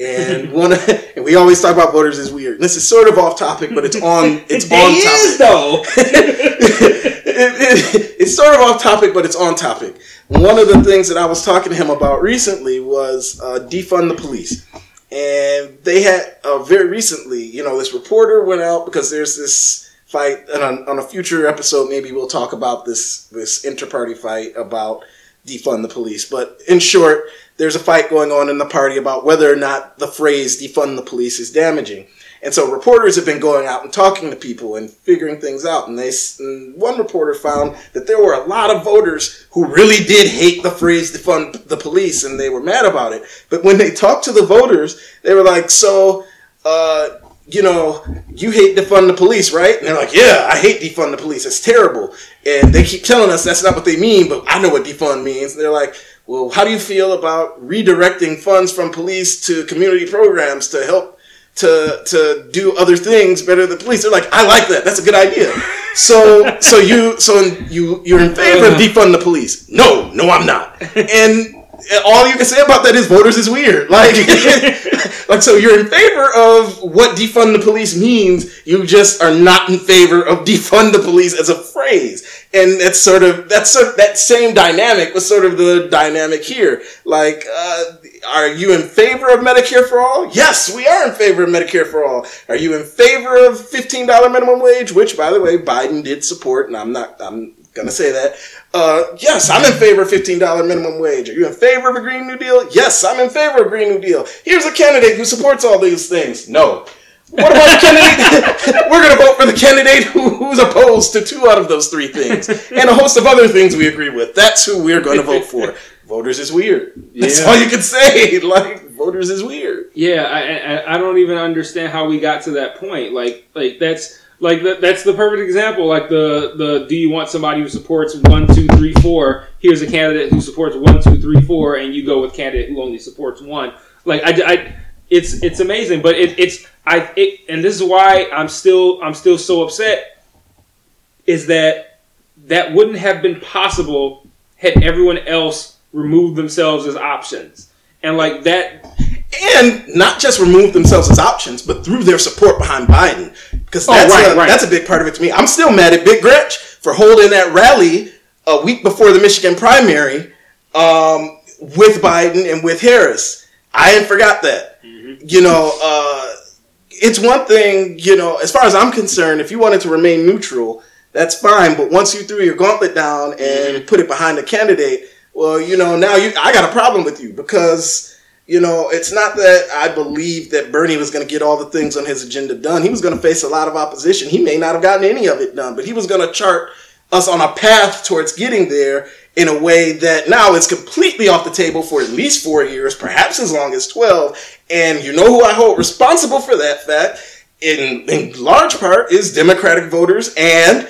Speaker 4: and *laughs* one and we always talk about voters is weird. This is sort of off topic, but it's on it's *laughs* on
Speaker 3: is,
Speaker 4: topic.
Speaker 3: though. *laughs*
Speaker 4: it, it- *laughs* it's sort of off topic, but it's on topic. One of the things that I was talking to him about recently was uh, defund the police. And they had uh, very recently, you know, this reporter went out because there's this fight, and on, on a future episode, maybe we'll talk about this this inter-party fight about defund the police. But in short, there's a fight going on in the party about whether or not the phrase defund the police is damaging. And so reporters have been going out and talking to people and figuring things out. And they, and one reporter found that there were a lot of voters who really did hate the phrase defund the police and they were mad about it. But when they talked to the voters, they were like, so, uh, you know, you hate defund the police, right? And they're like, yeah, I hate defund the police. It's terrible. And they keep telling us that's not what they mean, but I know what defund means. And they're like, well, how do you feel about redirecting funds from police to community programs to help to to do other things better than police? They're like, I like that. That's a good idea. So so you so you you're in favor of uh-huh. defund the police? No, no, I'm not. And all you can say about that is voters is weird. Like, *laughs* *laughs* like so you're in favor of what defund the police means. You just are not in favor of defund the police as a phrase. And that's sort of that's sort of, that same dynamic was sort of the dynamic here. Like, uh, are you in favor of Medicare for all? Yes, we are in favor of Medicare for all. Are you in favor of fifteen dollar minimum wage? Which, by the way, Biden did support, and I'm not. I'm gonna say that. Uh, yes, I'm in favor of fifteen dollar minimum wage. Are you in favor of a Green New Deal? Yes, I'm in favor of a Green New Deal. Here's a candidate who supports all these things. No. What about the candidate? *laughs* We're going to vote for the candidate who, who's opposed to two out of those three things, and a host of other things we agree with. That's who we're going to vote for. Voters is weird. That's
Speaker 3: Yeah.
Speaker 4: all you can say. *laughs* Like voters is weird.
Speaker 3: Yeah, I, I I don't even understand how we got to that point. Like like that's like that, that's the perfect example. Like the the do you want somebody who supports one two three four? Here's a candidate who supports one two three four, and you go with candidate who only supports one. Like I, I it's it's amazing, but it, it's I it, and this is why I'm still I'm still so upset. Is that that wouldn't have been possible had everyone else removed themselves as options, and like that
Speaker 4: and not just remove themselves as options, but threw their support behind Biden. Because
Speaker 3: Oh,
Speaker 4: that's,
Speaker 3: right,
Speaker 4: a,
Speaker 3: right.
Speaker 4: that's a big part of it to me. I'm still mad at Big Gretch for holding that rally a week before the Michigan primary um, with Biden and with Harris. I ain't forgot that.
Speaker 3: Mm-hmm.
Speaker 4: You know, uh, it's one thing, you know, as far as I'm concerned, if you wanted to remain neutral, that's fine. But once you threw your gauntlet down and
Speaker 3: Mm-hmm.
Speaker 4: put it behind a candidate well, you know, now you, I got a problem with you because you know, it's not that I believe that Bernie was going to get all the things on his agenda done. He was going to face a lot of opposition. He may not have gotten any of it done, but he was going to chart us on a path towards getting there in a way that now is completely off the table for at least four years, perhaps as long as 12. And you know who I hold responsible for that fact, in, in large part, is Democratic voters and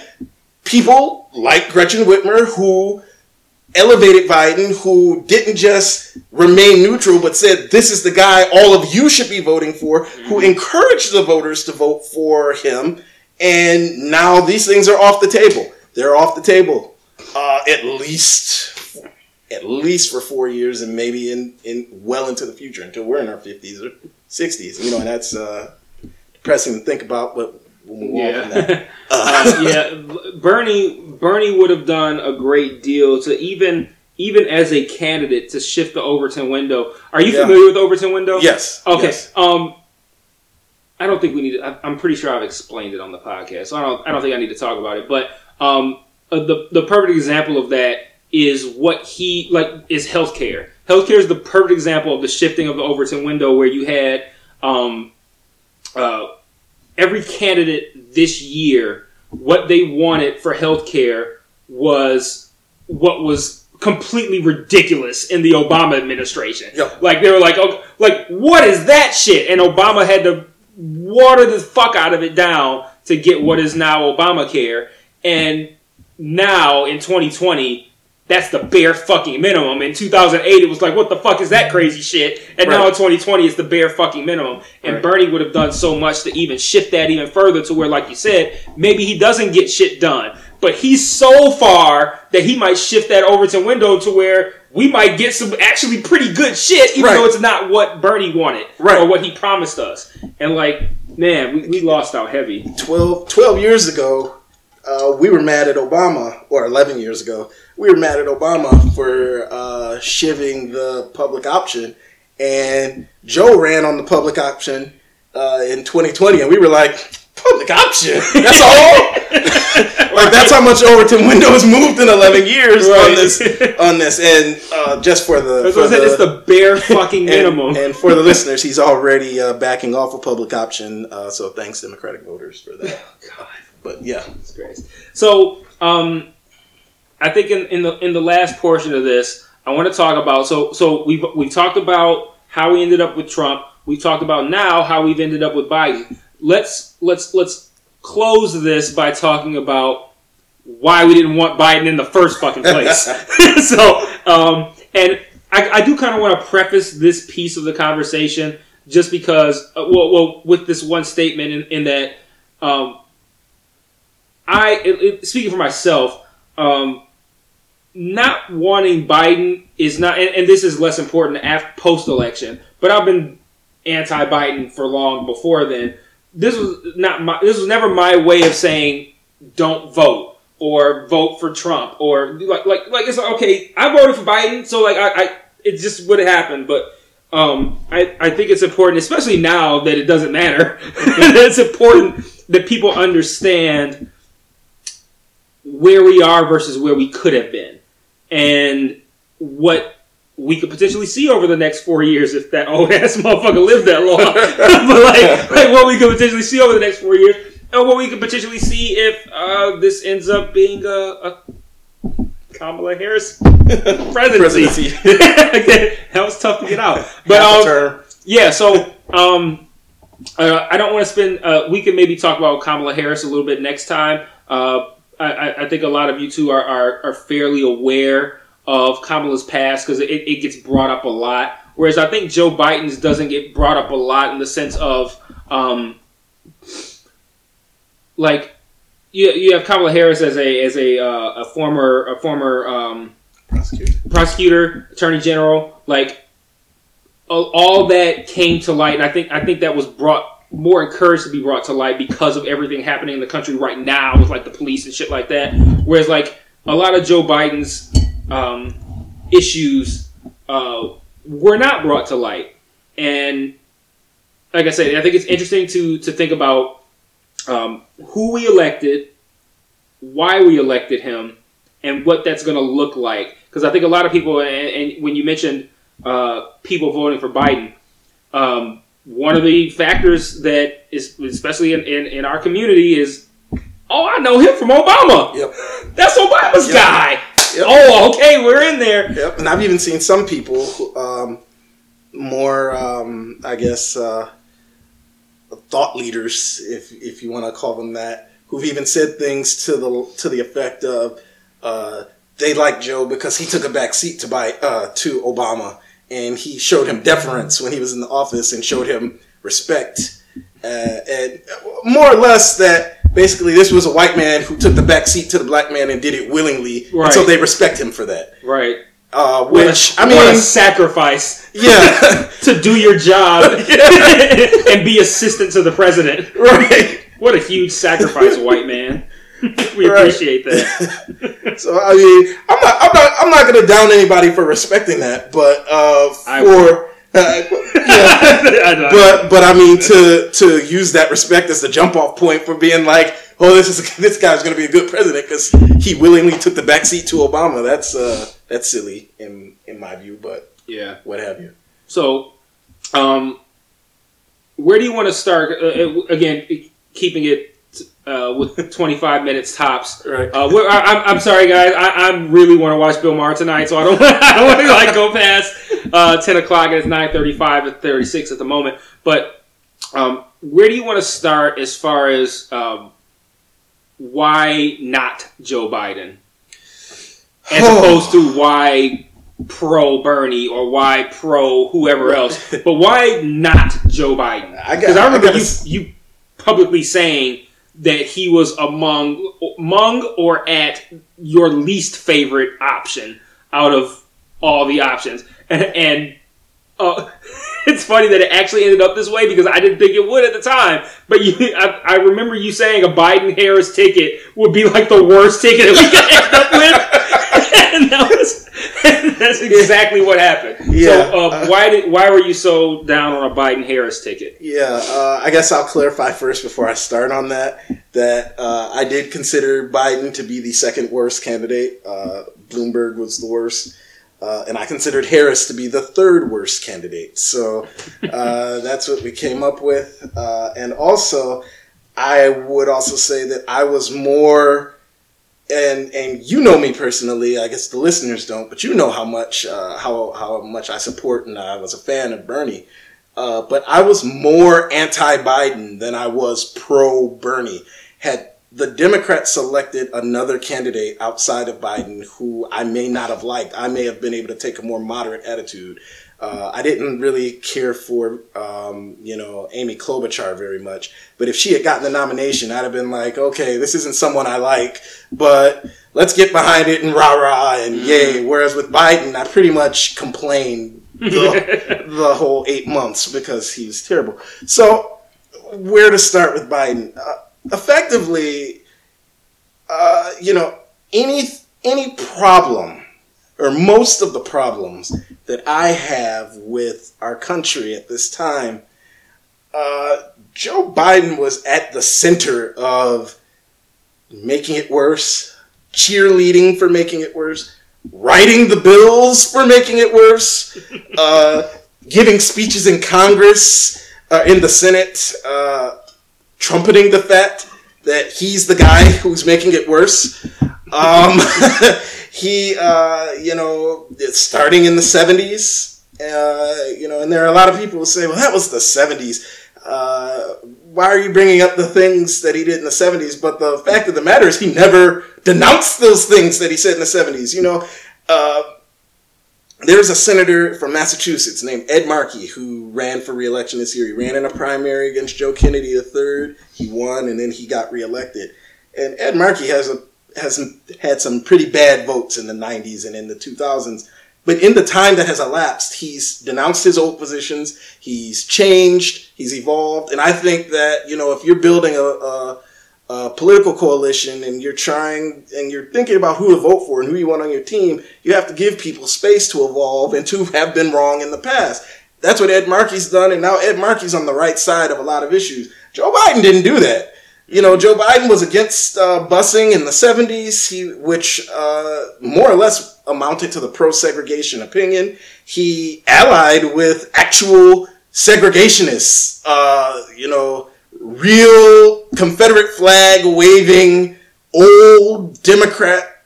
Speaker 4: people like Gretchen Whitmer who elevated Biden, who didn't just remain neutral, but said, this is the guy all of you should be voting for, who mm-hmm. encouraged the voters to vote for him. And now these things are off the table. They're off the table, uh, at least, at least for four years, and maybe in, in well into the future until we're in our fifties or sixties. You know, and that's uh, depressing to think about, but we'll
Speaker 3: yeah. *laughs* Uh, yeah, Bernie Bernie would have done a great deal to even even as a candidate to shift the Overton window. Are you yeah. familiar with Overton window?
Speaker 4: Yes.
Speaker 3: Okay.
Speaker 4: Yes.
Speaker 3: Um, I don't think we need. To, I'm pretty sure I've explained it on the podcast, so I don't. I don't think I need to talk about it. But um, uh, the the perfect example of that is what he like is healthcare. Healthcare is the perfect example of the shifting of the Overton window, where you had um, uh, every candidate this year what they wanted for healthcare was what was completely ridiculous in the Obama administration.
Speaker 4: Yep.
Speaker 3: Like they were like, oh, like what is that shit? And Obama had to water the fuck out of it down to get what is now Obamacare. And now in 2020, that's the bare fucking minimum. In 2008, it was like, what the fuck is that crazy shit? And right. now in 2020, it's the bare fucking minimum. And right. Bernie would have done so much to even shift that even further to where, like you said, maybe he doesn't get shit done. But he's so far that he might shift that Overton window to where we might get some actually pretty good shit, even right. though it's not what Bernie wanted or what he promised us. And like, man, we, we lost out heavy.
Speaker 4: 12, 12 years ago, uh, we were mad at Obama, or 11 years ago, we were mad at Obama for uh, shivving the public option. And Joe ran on the public option uh, in 2020, and we were like, public option? That's all? *laughs* like, that's how much Overton Windows moved in 11 years right. on this. on this. And uh, just for the.
Speaker 3: For
Speaker 4: the
Speaker 3: it's the bare fucking *laughs* minimum.
Speaker 4: And, and for the listeners, he's already uh, backing off of public option. Uh, so thanks, Democratic voters, for that. Oh, God but yeah,
Speaker 3: it's great. So, um, I think in, in the in the last portion of this, I want to talk about so so we've we talked about how we ended up with Trump. We talked about now how we've ended up with Biden. Let's let's let's close this by talking about why we didn't want Biden in the first fucking place. *laughs* *laughs* so, um, and I, I do kind of want to preface this piece of the conversation just because, uh, well, well, with this one statement in, in that um, I, it, it, speaking for myself, um, not wanting Biden is not, and, and this is less important after post election. But I've been anti-Biden for long before then. This was not my. This was never my way of saying don't vote or vote for Trump or like like like it's like, okay. I voted for Biden, so like I, I it just would have happened, but. Um, I, I think it's important, especially now that it doesn't matter. *laughs* *laughs* it's important that people understand where we are versus where we could have been, and what we could potentially see over the next four years if that old *laughs* ass motherfucker lived that long. *laughs* *laughs* but like, like what we could potentially see over the next four years, and what we could potentially see if uh, this ends up being a, a Kamala Harris presidency. presidency. that was tough to get out, but um, yeah. So um, uh, I don't want to spend. Uh, we can maybe talk about Kamala Harris a little bit next time. Uh, I, I, think a lot of you two are, are, are fairly aware of Kamala's past because it, it gets brought up a lot. Whereas I think Joe Biden's doesn't get brought up a lot in the sense of, um, like, you, you have Kamala Harris as a as a uh, a former a former um,
Speaker 4: prosecutor.
Speaker 3: prosecutor, attorney general, like all that came to light, and I think I think that was brought more encouraged to be brought to light because of everything happening in the country right now with like the police and shit like that. Whereas like a lot of Joe Biden's um, issues uh, were not brought to light, and like I said, I think it's interesting to to think about um, who we elected, why we elected him, and what that's going to look like. Because I think a lot of people, and, and when you mentioned uh, people voting for Biden, um, one of the factors that is, especially in, in, in, our community, is oh, I know him from Obama.
Speaker 4: Yep,
Speaker 3: that's Obama's
Speaker 4: yep.
Speaker 3: guy.
Speaker 4: Yep.
Speaker 3: Oh, okay, we're in there.
Speaker 4: Yep, and I've even seen some people who, um, more, um, I guess, uh, thought leaders, if if you want to call them that, who've even said things to the to the effect of uh, they like Joe because he took a back seat to buy uh, to Obama, and he showed him deference when he was in the office and showed him respect, uh, and more or less that basically this was a white man who took the back seat to the black man and did it willingly,
Speaker 3: right.
Speaker 4: so they respect him for that.
Speaker 3: Right.
Speaker 4: Uh, which
Speaker 3: a,
Speaker 4: I mean,
Speaker 3: what a sacrifice.
Speaker 4: Yeah, *laughs*
Speaker 3: to do your job *laughs* *laughs* and be assistant to the president.
Speaker 4: Right.
Speaker 3: What a huge sacrifice, white man. *laughs* we
Speaker 4: Right.
Speaker 3: appreciate that. *laughs*
Speaker 4: So I mean, I'm not, I'm not, I'm not going to down anybody for respecting that, but uh, for uh, *laughs* yeah, but but I mean to to use that respect as the jump off point for being like, oh, this is this guy's going to be a good president because he willingly took the backseat to Obama. That's uh that's silly in in my view, but
Speaker 3: yeah.
Speaker 4: what have you?
Speaker 3: So, um, where do you want to start? Uh, uh, again, keeping it uh, with 25 minutes tops.
Speaker 4: Right.
Speaker 3: Uh, I, I'm, I'm sorry, guys. I, I really want to watch Bill Maher tonight, so I don't, *laughs* I don't want to like go past uh, 10 o'clock. and It's 9:35 at 36 at the moment. But um, where do you want to start as far as um, why not Joe Biden, as
Speaker 4: Oh.
Speaker 3: opposed to why pro Bernie or why pro whoever else, but why not Joe Biden?
Speaker 4: I
Speaker 3: Because I remember
Speaker 4: I
Speaker 3: you, you publicly saying that he was among among or at your least favorite option out of all the options, and, and uh, *laughs* it's funny that it actually ended up this way because I didn't think it would at the time. But you, *laughs* I, I remember you saying a Biden Harris ticket would be like the worst ticket that *laughs* we could end up with, and that was that's exactly what happened.
Speaker 4: Yeah.
Speaker 3: So uh, why did why were you so down on a Biden Harris ticket?
Speaker 4: Yeah, uh, I guess I'll clarify first before I start on that that uh, I did consider Biden to be the second worst candidate. Uh, Bloomberg was the worst. Uh, and I considered Harris to be the third worst candidate. So uh, *laughs* that's what we came up with. Uh, and also, I would also say that I was more, and and you know me personally. I guess the listeners don't, but you know how much uh, how how much I support and I was a fan of Bernie. Uh, but I was more anti-Biden than I was pro-Bernie. Had the Democrats selected another candidate outside of Biden who I may not have liked, I may have been able to take a more moderate attitude. Uh, I didn't really care for, um, you know, Amy Klobuchar very much. But if she had gotten the nomination, I'd have been like, okay, this isn't someone I like, but let's get behind it and rah rah and yay. Whereas with Biden, I pretty much complained the, *laughs* the whole eight months because he was terrible. So, where to start with Biden? Uh, effectively, uh, you know, any any problem or most of the problems that I have with our country at this time, uh, Joe Biden was at the center of making it worse, cheerleading for making it worse, writing the bills for making it worse, *laughs* uh, giving speeches in Congress, uh, in the Senate, uh, trumpeting the fact that he's the guy who's making it worse. Um, *laughs* he, uh, you know, starting in the 70s, uh, you know, and there are a lot of people who say, well, that was the 70s. Uh, why are you bringing up the things that he did in the 70s? But the fact of the matter is, he never denounced those things that he said in the 70s. You know, uh, there's a senator from Massachusetts named Ed Markey who ran for reelection this year. He ran in a primary against Joe Kennedy III. He won, and then he got reelected. And Ed Markey has a has had some pretty bad votes in the 90s and in the 2000s. But in the time that has elapsed, he's denounced his old positions. He's changed. He's evolved. And I think that you know, if you're building a, a, a political coalition and you're trying and you're thinking about who to vote for and who you want on your team, you have to give people space to evolve and to have been wrong in the past. That's what Ed Markey's done, and now Ed Markey's on the right side of a lot of issues. Joe Biden didn't do that. You know, Joe Biden was against uh, busing in the 70s, he, which uh, more or less amounted to the pro segregation opinion. He allied with actual segregationists, uh, you know, real Confederate flag waving old Democrat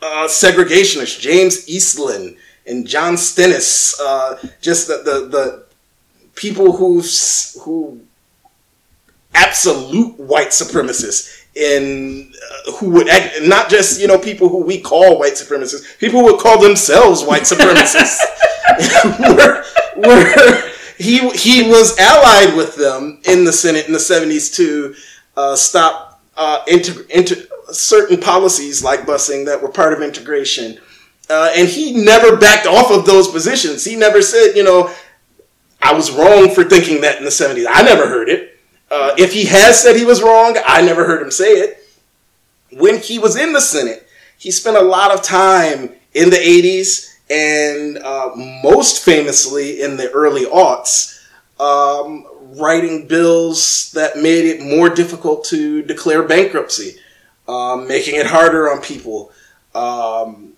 Speaker 4: uh, segregationists, James Eastland and John Stennis, uh, just the, the, the people who who absolute white supremacists in uh, who would act, not just you know people who we call white supremacists, people who would call themselves white supremacists. *laughs* were, were, he he was allied with them in the Senate in the seventies to uh, stop uh, inter, inter, certain policies like busing that were part of integration. Uh, and he never backed off of those positions. He never said, you know, I was wrong for thinking that in the 70s. I never heard it. Uh, if he has said he was wrong, I never heard him say it. When he was in the Senate, he spent a lot of time in the 80s and uh, most famously in the early aughts, um, writing bills that made it more difficult to declare bankruptcy, um, making it harder on people. Um,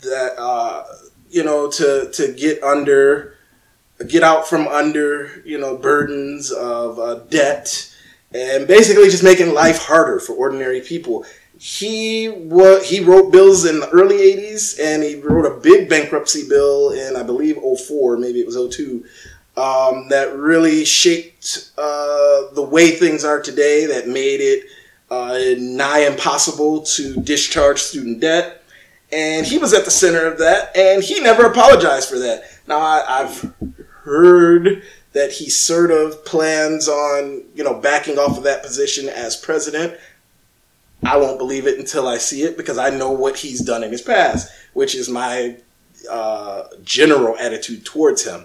Speaker 4: that uh, you know to to get under get out from under you know burdens of uh, debt and basically just making life harder for ordinary people he was he wrote bills in the early 80s and he wrote a big bankruptcy bill in i believe 04 maybe it was 02 um, that really shaped uh, the way things are today that made it uh, nigh impossible to discharge student debt and he was at the center of that, and he never apologized for that. Now I, have heard that he sort of plans on, you know, backing off of that position as president. I won't believe it until I see it because I know what he's done in his past, which is my uh, general attitude towards him.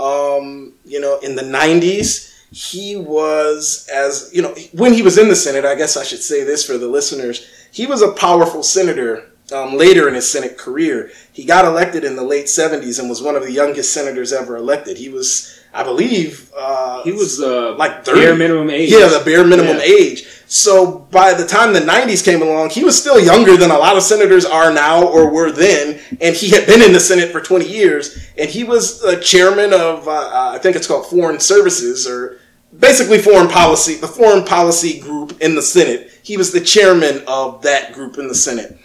Speaker 4: Um, you know, in the '90s, he was as you know when he was in the Senate. I guess I should say this for the listeners. He was a powerful senator um, later in his Senate career. He got elected in the late 70s and was one of the youngest senators ever elected. He was, I believe, uh,
Speaker 3: he was uh,
Speaker 4: like 30.
Speaker 3: bare minimum age.
Speaker 4: Yeah, the bare minimum yeah. age. So by the time the 90s came along, he was still younger than a lot of senators are now or were then. And he had been in the Senate for 20 years. And he was the chairman of, uh, uh I think it's called Foreign Services or basically foreign policy, the foreign policy group in the Senate. He was the chairman of that group in the Senate.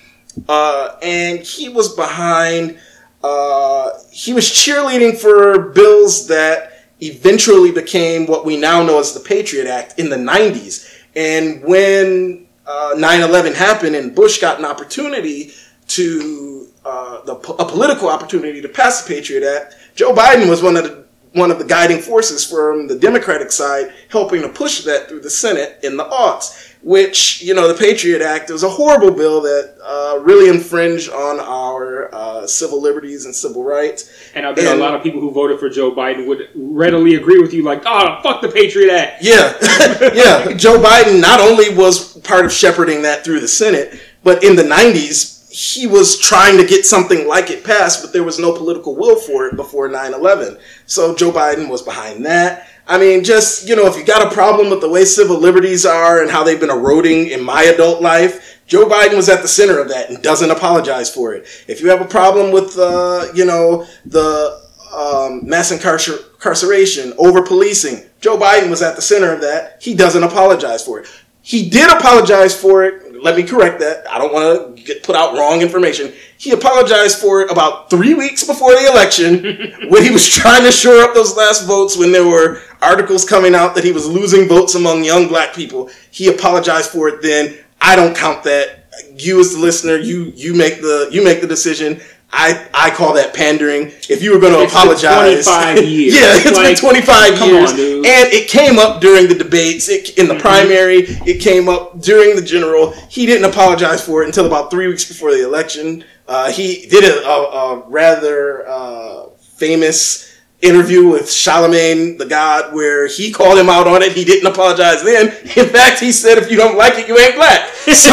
Speaker 4: Uh, and he was behind, uh, he was cheerleading for bills that eventually became what we now know as the Patriot Act in the 90s. And when uh, 9 11 happened and Bush got an opportunity to, uh, the, a political opportunity to pass the Patriot Act, Joe Biden was one of the one of the guiding forces from the Democratic side, helping to push that through the Senate in the aughts which you know the Patriot Act was a horrible bill that uh, really infringed on our uh, civil liberties and civil rights.
Speaker 3: And I bet and, a lot of people who voted for Joe Biden would readily agree with you, like, "Oh, fuck the Patriot Act."
Speaker 4: Yeah, *laughs* *laughs* yeah. Joe Biden not only was part of shepherding that through the Senate, but in the '90s he was trying to get something like it passed, but there was no political will for it before 9 11. So Joe Biden was behind that. I mean, just, you know, if you got a problem with the way civil liberties are and how they've been eroding in my adult life, Joe Biden was at the center of that and doesn't apologize for it. If you have a problem with, uh, you know, the um, mass incarceration, over policing, Joe Biden was at the center of that. He doesn't apologize for it. He did apologize for it let me correct that. I don't want to get put out wrong information. He apologized for it about three weeks before the election *laughs* when he was trying to shore up those last votes when there were articles coming out that he was losing votes among young black people. He apologized for it then. I don't count that. You as the listener, you you make the you make the decision. I, I call that pandering. If you were going to apologize,
Speaker 3: twenty-five *laughs* years.
Speaker 4: yeah, it's like, been twenty-five years, on, and it came up during the debates. It, in the mm-hmm. primary, it came up during the general. He didn't apologize for it until about three weeks before the election. Uh, he did a, a, a rather uh, famous interview with Charlemagne the God where he called him out on it. He didn't apologize then. In fact, he said, "If you don't like it, you ain't black." *laughs* So,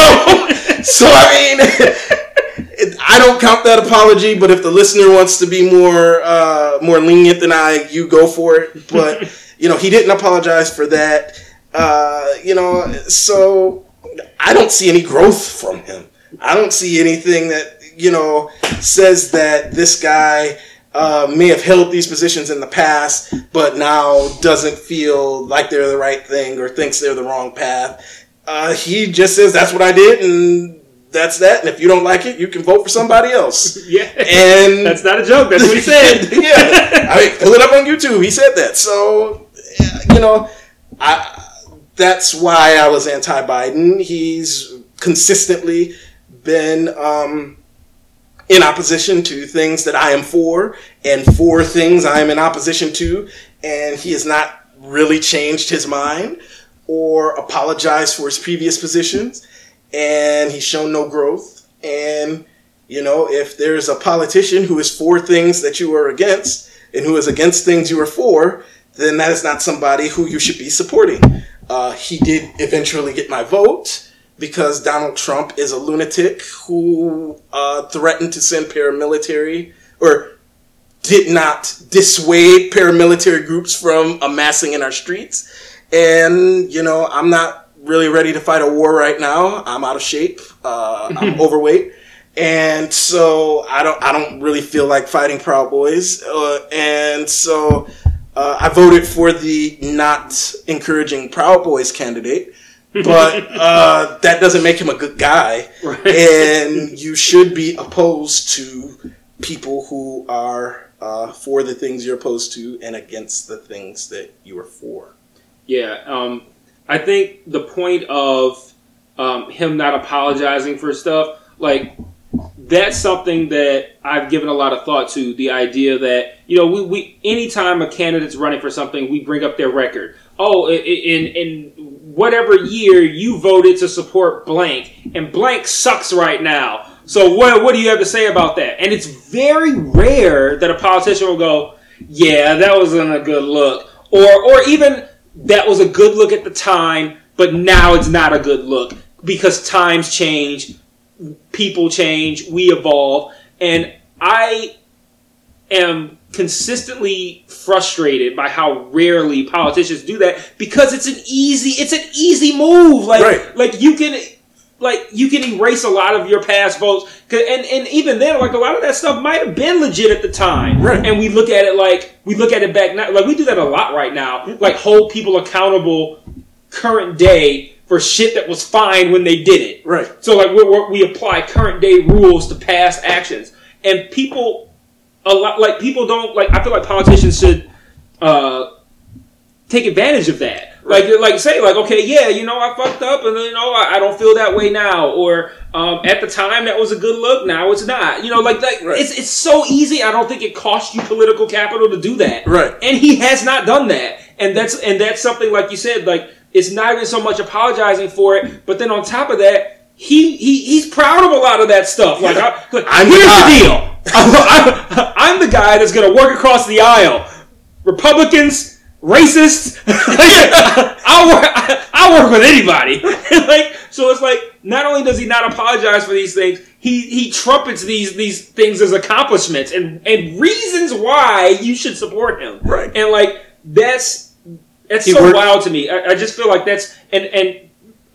Speaker 4: so I mean. *laughs* I don't count that apology, but if the listener wants to be more uh, more lenient than I, you go for it. But *laughs* you know, he didn't apologize for that. Uh, you know, so I don't see any growth from him. I don't see anything that you know says that this guy uh, may have held these positions in the past, but now doesn't feel like they're the right thing or thinks they're the wrong path. Uh, he just says that's what I did and that's that. And if you don't like it, you can vote for somebody else. *laughs*
Speaker 3: Yeah,
Speaker 4: And
Speaker 3: that's not a joke. That's what he said. *laughs*
Speaker 4: yeah, I mean, pull it up on YouTube. He said that. So, you know, I that's why I was anti-Biden. He's consistently been um, in opposition to things that I am for, and for things I am in opposition to, and he has not really changed his mind or apologized for his previous positions, and he's shown no growth. And you know, if there's a politician who is for things that you are against and who is against things you are for, then that is not somebody who you should be supporting. Uh, he did eventually get my vote because Donald Trump is a lunatic who uh, threatened to send paramilitary or did not dissuade paramilitary groups from amassing in our streets. And, you know, I'm not really ready to fight a war right now. I'm out of shape. Uh, I'm *laughs* overweight. And so I don't, I don't really feel like fighting Proud Boys. Uh, and so uh, I voted for the not encouraging Proud Boys candidate. But *laughs* uh, that doesn't make him a good guy.
Speaker 3: Right.
Speaker 4: And you should be opposed to people who are uh, for the things you're opposed to and against the things that you are for.
Speaker 3: Yeah, um, I think the point of um, him not apologizing for stuff, like that's something that I've given a lot of thought to. The idea that you know, we, we anytime a candidate's running for something, we bring up their record. Oh, in in whatever year you voted to support blank, and blank sucks right now. So what what do you have to say about that? And it's very rare that a politician will go, "Yeah, that wasn't a good look," or or even that was a good look at the time, but now it's not a good look because times change, people change, we evolve, and I am consistently frustrated by how rarely politicians do that because it's an easy it's an easy move like
Speaker 4: Right.
Speaker 3: like you can like you can erase a lot of your past votes and and even then like a lot of that stuff might have been legit at the time
Speaker 4: Right.
Speaker 3: and we look at it like we look at it back now like we do that a lot right now like hold people accountable current day for shit that was fine when they did it
Speaker 4: Right.
Speaker 3: so like we we apply current day rules to past actions, and people a lot like people don't like. I feel like politicians should uh, take advantage of that. Like you're like say like okay yeah you know I fucked up and you know I, I don't feel that way now or um, at the time that was a good look now it's not you know like like
Speaker 4: Right.
Speaker 3: it's it's so easy I don't think it costs you political capital to do that
Speaker 4: Right.
Speaker 3: and he has not done that and that's and that's something like you said like it's not even so much apologizing for it but then on top of that he, he he's proud of a lot of that stuff like,
Speaker 4: Yeah.
Speaker 3: I, like
Speaker 4: I'm the
Speaker 3: here's
Speaker 4: guy.
Speaker 3: the deal I'm, *laughs* I'm, I'm the guy that's going to work across the aisle Republicans racists *laughs* I'll work I'll work with anybody *laughs* like so it's like not only does he not apologize for these things he he trumpets these these things as accomplishments and and reasons why you should support him
Speaker 4: Right.
Speaker 3: and like that's that's
Speaker 4: He
Speaker 3: so
Speaker 4: worked-
Speaker 3: wild to me I, I just feel like that's and and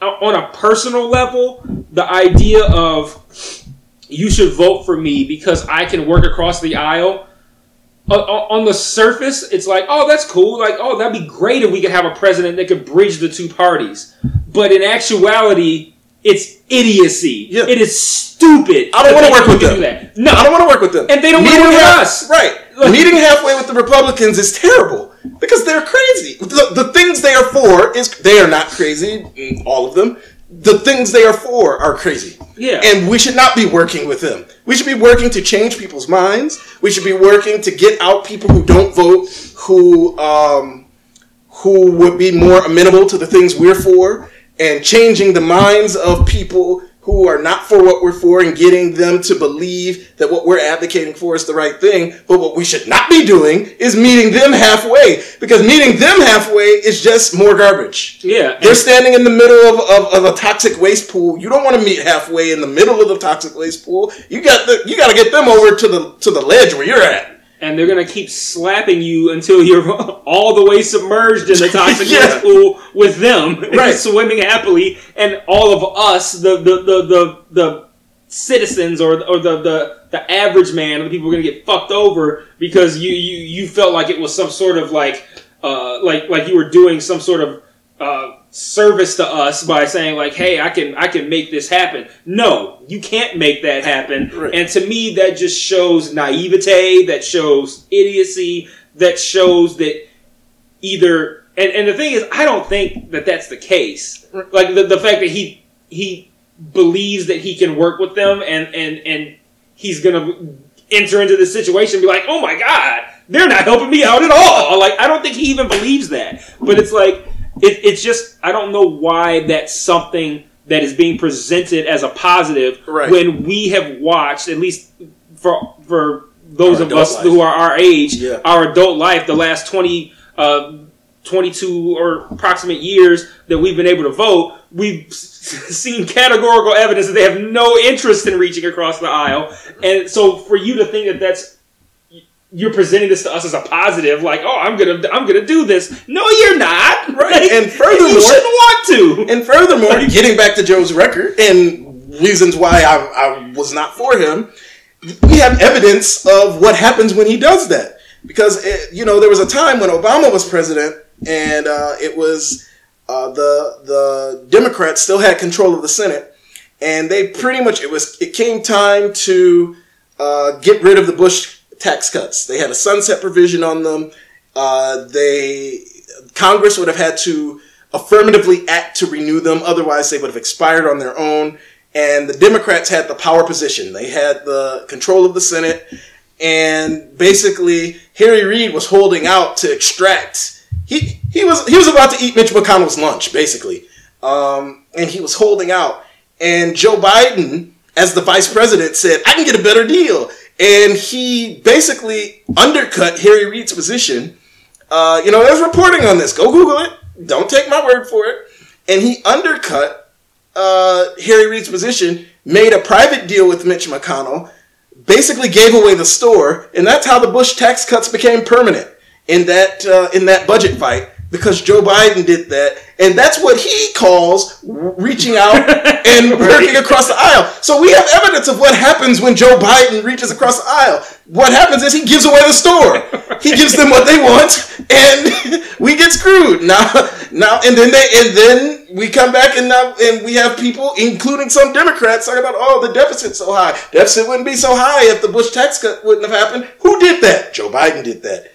Speaker 3: on a personal level the idea of you should vote for me because I can work across the aisle. Uh, uh, on the surface, it's like, oh, that's cool. Like, oh, that'd be great if we could have a president that could bridge the two parties. But in actuality, it's idiocy.
Speaker 4: Yeah.
Speaker 3: It is stupid.
Speaker 4: I don't wanna work with them.
Speaker 3: No,
Speaker 4: I don't want to work with them.
Speaker 3: And they don't wanna work with us.
Speaker 4: Right.
Speaker 3: Like-
Speaker 4: Meeting halfway with the Republicans is terrible because they're crazy. The, the things they are for is they are not crazy. All of them. The things they are for are crazy.
Speaker 3: Yeah.
Speaker 4: And we should not be working with them. We should be working to change people's minds. We should be working to get out people who don't vote, who um, who would be more amenable to the things we're for, and changing the minds of people who are not for what we're for and getting them to believe that what we're advocating for is the right thing. But what we should not be doing is meeting them halfway because meeting them halfway is just more garbage.
Speaker 3: yeah.
Speaker 4: They're standing in the middle of, of, of a toxic waste pool. You don't want to meet halfway in the middle of the toxic waste pool. You got the you got to get them over to the to the ledge where you're at.
Speaker 3: And they're gonna keep slapping you until you're *laughs* all the way submerged in the *laughs* toxic
Speaker 4: Yeah.
Speaker 3: pool with them, *laughs*
Speaker 4: Right.
Speaker 3: swimming happily, and all of us, the the the the, the citizens or or the, the the average man, the people are gonna get fucked over because you you you felt like it was some sort of like uh like like you were doing some sort of uh service to us by saying like hey i can i can make this happen. No you can't make that happen.
Speaker 4: Right.
Speaker 3: and to me that just shows naivete that shows idiocy that shows that either and, and the thing is i don't think that that's the case. Like the, the fact that he he believes that he can work with them and and and he's gonna enter into this situation and be like oh my god they're not helping me out at all. Like i don't think he even believes that. But it's like it, it's just i don't know why that's something that is being presented as a positive
Speaker 4: Right.
Speaker 3: when we have watched at least for for those
Speaker 4: Our
Speaker 3: of us
Speaker 4: life.
Speaker 3: who are our age
Speaker 4: Yeah.
Speaker 3: our adult life the last 20 uh, 22 or approximate years that we've been able to vote, we've seen categorical evidence that they have no interest in reaching across the aisle. And so for you to think that that's you're presenting this to us as a positive, like, oh, I'm gonna, I'm gonna do this. No, you're not.
Speaker 4: Right. And furthermore-
Speaker 3: you shouldn't want to.
Speaker 4: And furthermore, getting back to Joe's record and reasons why I, I was not for him, we have evidence of what happens when he does that. Because it, you know there was a time when Obama was president, and uh, it was uh, the the Democrats still had control of the Senate, and they pretty much it was it came time to uh, get rid of the Bush tax cuts. They had a sunset provision on them. Uh, they Congress would have had to affirmatively act to renew them, otherwise they would have expired on their own. And the Democrats had the power position. They had the control of the Senate, and basically Harry Reid was holding out to extract. He he was he was about to eat Mitch McConnell's lunch, basically, um, and he was holding out. And Joe Biden, as the vice president, said, "I can get a better deal," and he basically undercut Harry Reid's position. Uh, you know, there's reporting on this. Go Google it. Don't take my word for it. And he undercut uh, Harry Reid's position, made a private deal with Mitch McConnell, basically gave away the store, and that's how the Bush tax cuts became permanent in that uh, in that budget fight because Joe Biden did that, and that's what he calls reaching out *laughs* and working across the aisle. So we have evidence of what happens when Joe Biden reaches across the aisle. What happens is he gives away the store. He gives them what they want, and *laughs* we get screwed. Now, now, and then they, and then we come back and now, and we have people, including some Democrats, talking about, oh, the deficit's so high. Deficit wouldn't be so high if the Bush tax cut wouldn't have happened. Who did that? Joe Biden did that.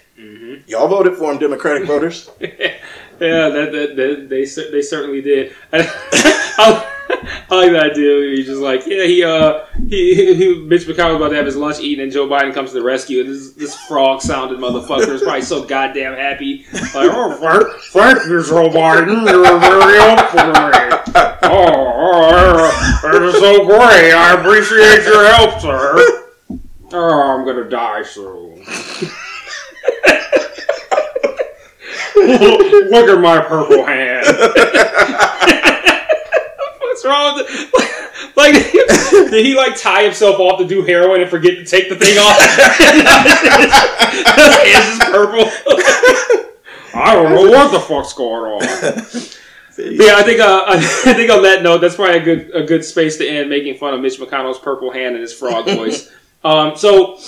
Speaker 4: Y'all voted for him, Democratic *laughs* voters.
Speaker 3: Yeah, that, that, that they they certainly did. *laughs* I, I like that idea. He's just like, yeah, he uh he, he, he Mitch McConnell about to have his lunch eaten, and Joe Biden comes to the rescue, and this this frog sounded motherfucker is probably so goddamn happy. Like, oh, thank, thank you, Joe Biden, you're very helpful to me. Oh, oh, it is so great. I appreciate your help, sir. Oh, I'm gonna die soon. *laughs* Look at my purple hand. *laughs* What's wrong with it? Like, *laughs* did he like tie himself off to do heroin and forget to take the thing off? *laughs* His is purple. I don't know what the fuck's going on. Yeah, I think uh, I think on that note, that's probably a good a good space to end making fun of Mitch McConnell's purple hand and his frog voice. um, so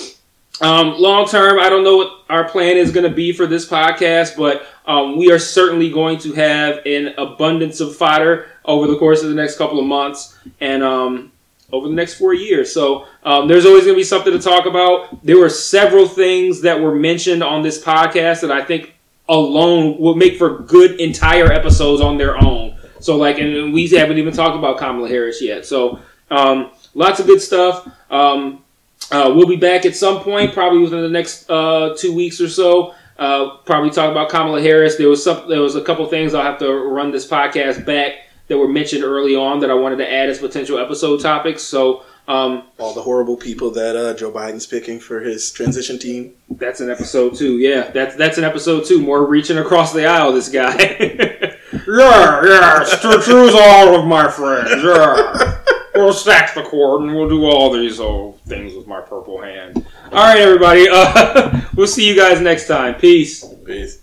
Speaker 3: um, long term, I don't know what our plan is going to be for this podcast, but um, we are certainly going to have an abundance of fodder over the course of the next couple of months and um, over the next four years. So um, there's always going to be something to talk about. There were several things that were mentioned on this podcast that I think alone will make for good entire episodes on their own. So like, and we haven't even talked about Kamala Harris yet. So um, lots of good stuff. Um, uh, we'll be back at some point, probably within the next uh, two weeks or so. Uh, probably talk about Kamala Harris. There was some, there was a couple things I'll have to run this podcast back that were mentioned early on that I wanted to add as potential episode topics. So um,
Speaker 4: All the horrible people that uh, Joe Biden's picking for his transition team.
Speaker 3: that's an episode two. Yeah, that's that's an episode two. More reaching across the aisle. This guy. *laughs* yeah, yeah. st- Choose all of my friends. Yeah we'll stack the cord and we'll do all these old things with my purple hand. All right, everybody. Uh, *laughs* we'll see you guys next time. Peace.
Speaker 4: Peace.